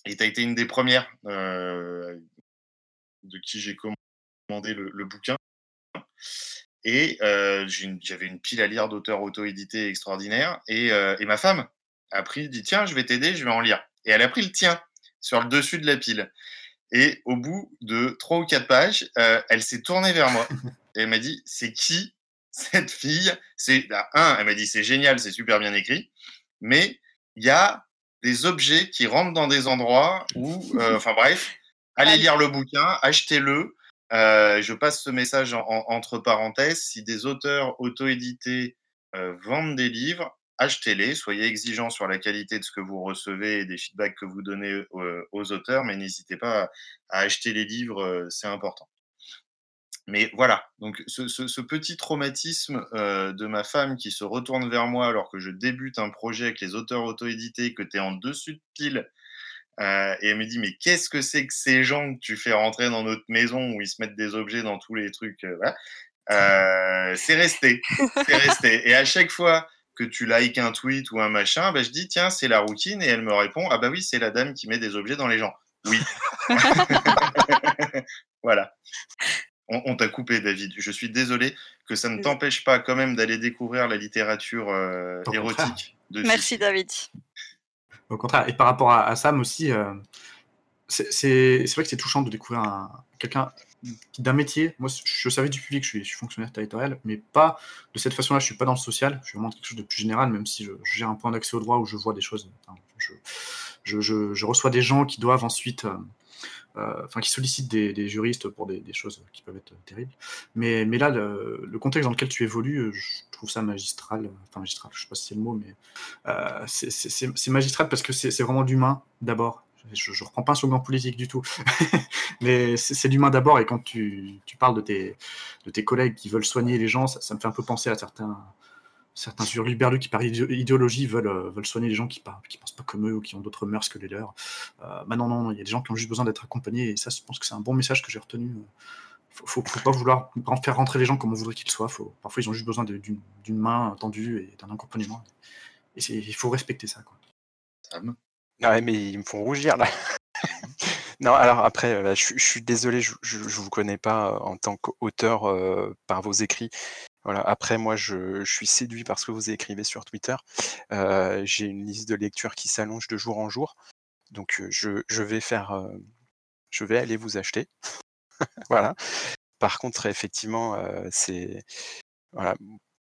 et tu as été une des premières euh, de qui j'ai commandé le, le bouquin. Et euh, j'avais une pile à lire d'auteurs auto-édités extraordinaires. Et, et ma femme a pris, dit tiens, je vais t'aider, je vais en lire. Et elle a pris le tien sur le dessus de la pile. Et au bout de trois ou quatre pages, elle s'est tournée vers moi et elle m'a dit c'est qui cette fille C'est bah, un, elle m'a dit c'est génial, c'est super bien écrit, mais il y a des objets qui rentrent dans des endroits où, euh, enfin bref, allez lire le bouquin, achetez-le. Euh, je passe ce message en- en- entre parenthèses. Si des auteurs auto-édités euh, vendent des livres, achetez-les. Soyez exigeants sur la qualité de ce que vous recevez et des feedbacks que vous donnez aux auteurs, mais n'hésitez pas à, à acheter les livres, c'est important. Mais voilà, donc ce, petit traumatisme euh, de ma femme qui se retourne vers moi alors que je débute un projet avec les auteurs auto-édités, que tu es en dessus de pile, euh, et elle me dit mais qu'est-ce que c'est que ces gens que tu fais rentrer dans notre maison où ils se mettent des objets dans tous les trucs. Euh, c'est resté, c'est resté. Et à chaque fois que tu likes un tweet ou un machin, bah, je dis tiens c'est la routine et elle me répond ah bah oui c'est la dame qui met des objets dans les gens. Oui. voilà. On, on t'a coupé, David. Je suis désolé que ça ne t'empêche pas quand même d'aller découvrir la littérature euh, érotique. De Merci David. Au contraire, et par rapport à, à Sam aussi, euh, c'est vrai que c'est touchant de découvrir un- quelqu'un qui- d'un métier. Moi, je suis au service du public, je suis, je suis fonctionnaire territorial, mais pas de cette façon-là. Je suis pas dans le social, je suis vraiment quelque chose de plus général, même si je, je gère un point d'accès au droit où je vois des choses. Enfin, je, je, je- je reçois des gens qui doivent ensuite. euh, Enfin, qui sollicitent des, juristes pour des, choses qui peuvent être terribles. Mais, là, le, contexte dans lequel tu évolues, euh, je trouve ça magistral. Enfin, magistral, je sais pas si c'est le mot, mais euh, c'est- magistral parce que c'est vraiment l'humain d'abord. Je, je reprends pas un slogan politique du tout, mais c'est l'humain d'abord. Et quand tu, parles de tes, collègues qui veulent soigner les gens, ça me fait un peu penser à certains, certains hurluberlus qui, par idé- idéologie, veulent, euh, veulent soigner les gens qui ne qui pensent pas comme eux ou qui ont d'autres mœurs que les leurs. Euh, bah non, non, il y a des gens qui ont juste besoin d'être accompagnés. Et ça, je pense que c'est un bon message que j'ai retenu. Faut, faut, faut pas vouloir faire rentrer les gens comme on voudrait qu'ils soient. Parfois, ils ont juste besoin d'une main tendue et d'un accompagnement. Et il faut respecter ça. Quoi. Ouais, mais ils me font rougir là. non, alors après, euh, je, suis- désolé, je, je vous connais pas euh, en tant qu'auteur euh, par vos écrits. Voilà. Après, moi, je, suis séduit par ce que vous écrivez sur Twitter. Euh, J'ai une liste de lecture qui s'allonge de jour en jour. Donc, euh, je, vais faire euh, je vais aller vous acheter. voilà. Par contre, effectivement, c'est voilà.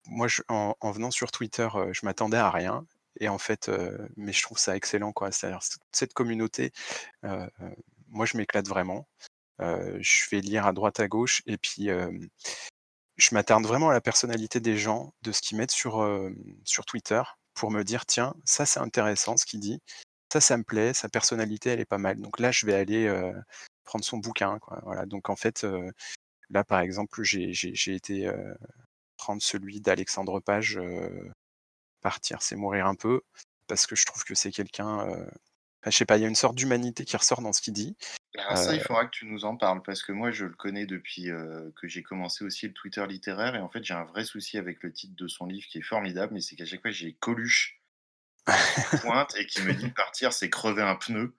Moi, en, en, venant sur Twitter, je m'attendais à rien. Et en fait, mais je trouve ça excellent, quoi. C'est-à-dire cette communauté, moi, je m'éclate vraiment. je vais lire à droite à gauche et puis je m'attarde vraiment à la personnalité des gens, de ce qu'ils mettent sur, sur Twitter pour me dire tiens, ça c'est intéressant ce qu'il dit, ça ça me plaît, sa personnalité elle est pas mal. Donc là je vais aller prendre son bouquin. Voilà. Donc en fait, là par exemple, j'ai été prendre celui d'Alexandre Page, Partir c'est mourir un peu, parce que je trouve que c'est quelqu'un je sais pas, il y a une sorte d'humanité qui ressort dans ce qu'il dit. Alors ça, il euh faudra que tu nous en parles, parce que moi, je le connais depuis que j'ai commencé aussi le Twitter littéraire, et en fait, j'ai un vrai souci avec le titre de son livre qui est formidable, mais c'est qu'à chaque fois, j'ai Coluche pointe et qui me dit partir, c'est crever un pneu.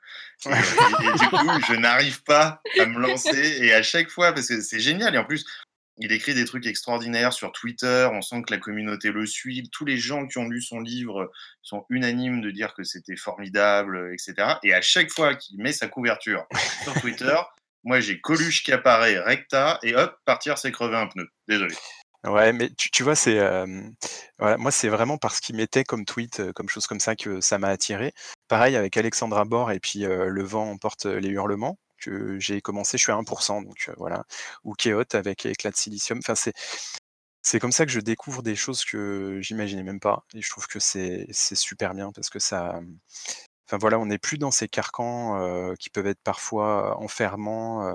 Et, et, du coup, je n'arrive pas à me lancer, et à chaque fois, parce que c'est génial, et en plus, il écrit des trucs extraordinaires sur Twitter, on sent que la communauté le suit. Tous les gens qui ont lu son livre sont unanimes de dire que c'était formidable, etc. Et à chaque fois qu'il met sa couverture sur Twitter, moi j'ai Coluche qui apparaît, recta, et hop, partir, c'est crever un pneu. Désolé. Ouais, mais tu, tu vois, c'est euh, voilà, moi c'est vraiment parce qu'il mettait comme tweet, euh, comme chose comme ça que ça m'a attiré. Pareil avec Alexandra Bord et puis euh, Le vent emporte les hurlements que j'ai commencé, je suis à 1%, donc voilà, ou Keot avec éclat de silicium. Enfin, c'est c'est comme ça que je découvre des choses que j'imaginais même pas, et je trouve que c'est super bien parce que ça, enfin voilà, on n'est plus dans ces carcans qui peuvent être parfois enfermants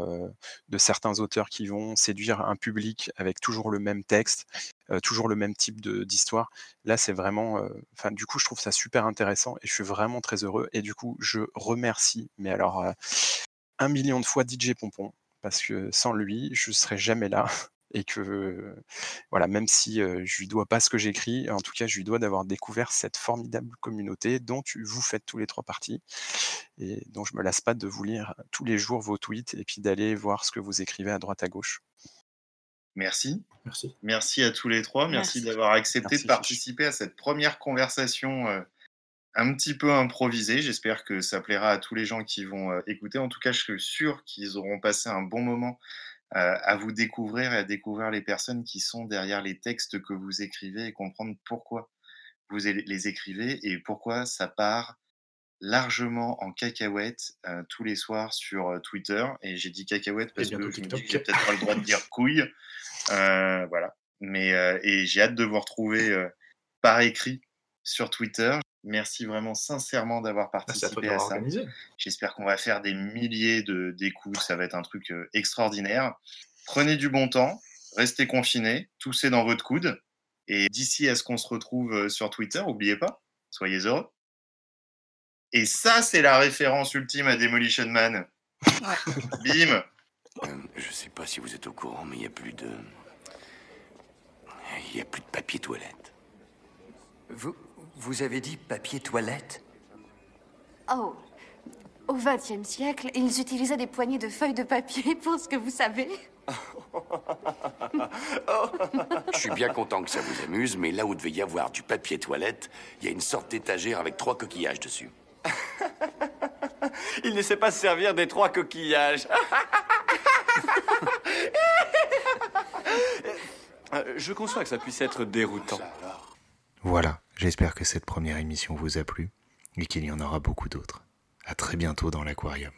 de certains auteurs qui vont séduire un public avec toujours le même texte, toujours le même type d'histoire. Là, c'est vraiment, enfin du coup, je trouve ça super intéressant et je suis vraiment très heureux. Et du coup, je remercie, mais alors un million de fois DJ Pompon, parce que sans lui, je ne serais jamais là. Et que, voilà, même si je lui dois pas ce que j'écris, en tout cas, je lui dois d'avoir découvert cette formidable communauté dont tu, vous faites tous les trois parties. Et dont je me lasse pas de vous lire tous les jours vos tweets et puis d'aller voir ce que vous écrivez à droite à gauche. Merci. Merci. Merci à tous les trois. Merci, Merci. d'avoir accepté Merci, de participer à cette première conversation un petit peu improvisé. J'espère que ça plaira à tous les gens qui vont euh, écouter. En tout cas, je suis sûr qu'ils auront passé un bon moment euh, à vous découvrir et à découvrir les personnes qui sont derrière les textes que vous écrivez et comprendre pourquoi vous les écrivez et pourquoi ça part largement en cacahuète euh, tous les soirs sur euh, Twitter. Et j'ai dit cacahuète parce que je j'ai peut-être pas le droit de dire couille. Euh, voilà. Mais, et j'ai hâte de vous retrouver par écrit sur Twitter. Merci vraiment sincèrement d'avoir participé à, à, ça. J'espère qu'on va faire des milliers d'écoutes. Ça va être un truc euh, extraordinaire. Prenez du bon temps, restez confinés, toussez dans votre coude. Et d'ici à ce qu'on se retrouve euh, sur Twitter, n'oubliez pas, soyez heureux. Et ça, c'est la référence ultime à Demolition Man. Bim euh, Je sais pas si vous êtes au courant, mais il n'y a plus de. Il n'y a plus de papier toilette. Vous, vous avez dit papier toilette? Oh, au XXe siècle, ils utilisaient des poignées de feuilles de papier pour ce que vous savez. Je suis bien content que ça vous amuse, mais là où devait y avoir du papier toilette, il y a une sorte d'étagère avec trois coquillages dessus. il ne sait pas se servir des trois coquillages. Euh, je conçois que ça puisse être déroutant. Voilà, j'espère que cette première émission vous a plu et qu'il y en aura beaucoup d'autres. À très bientôt dans l'aquarium.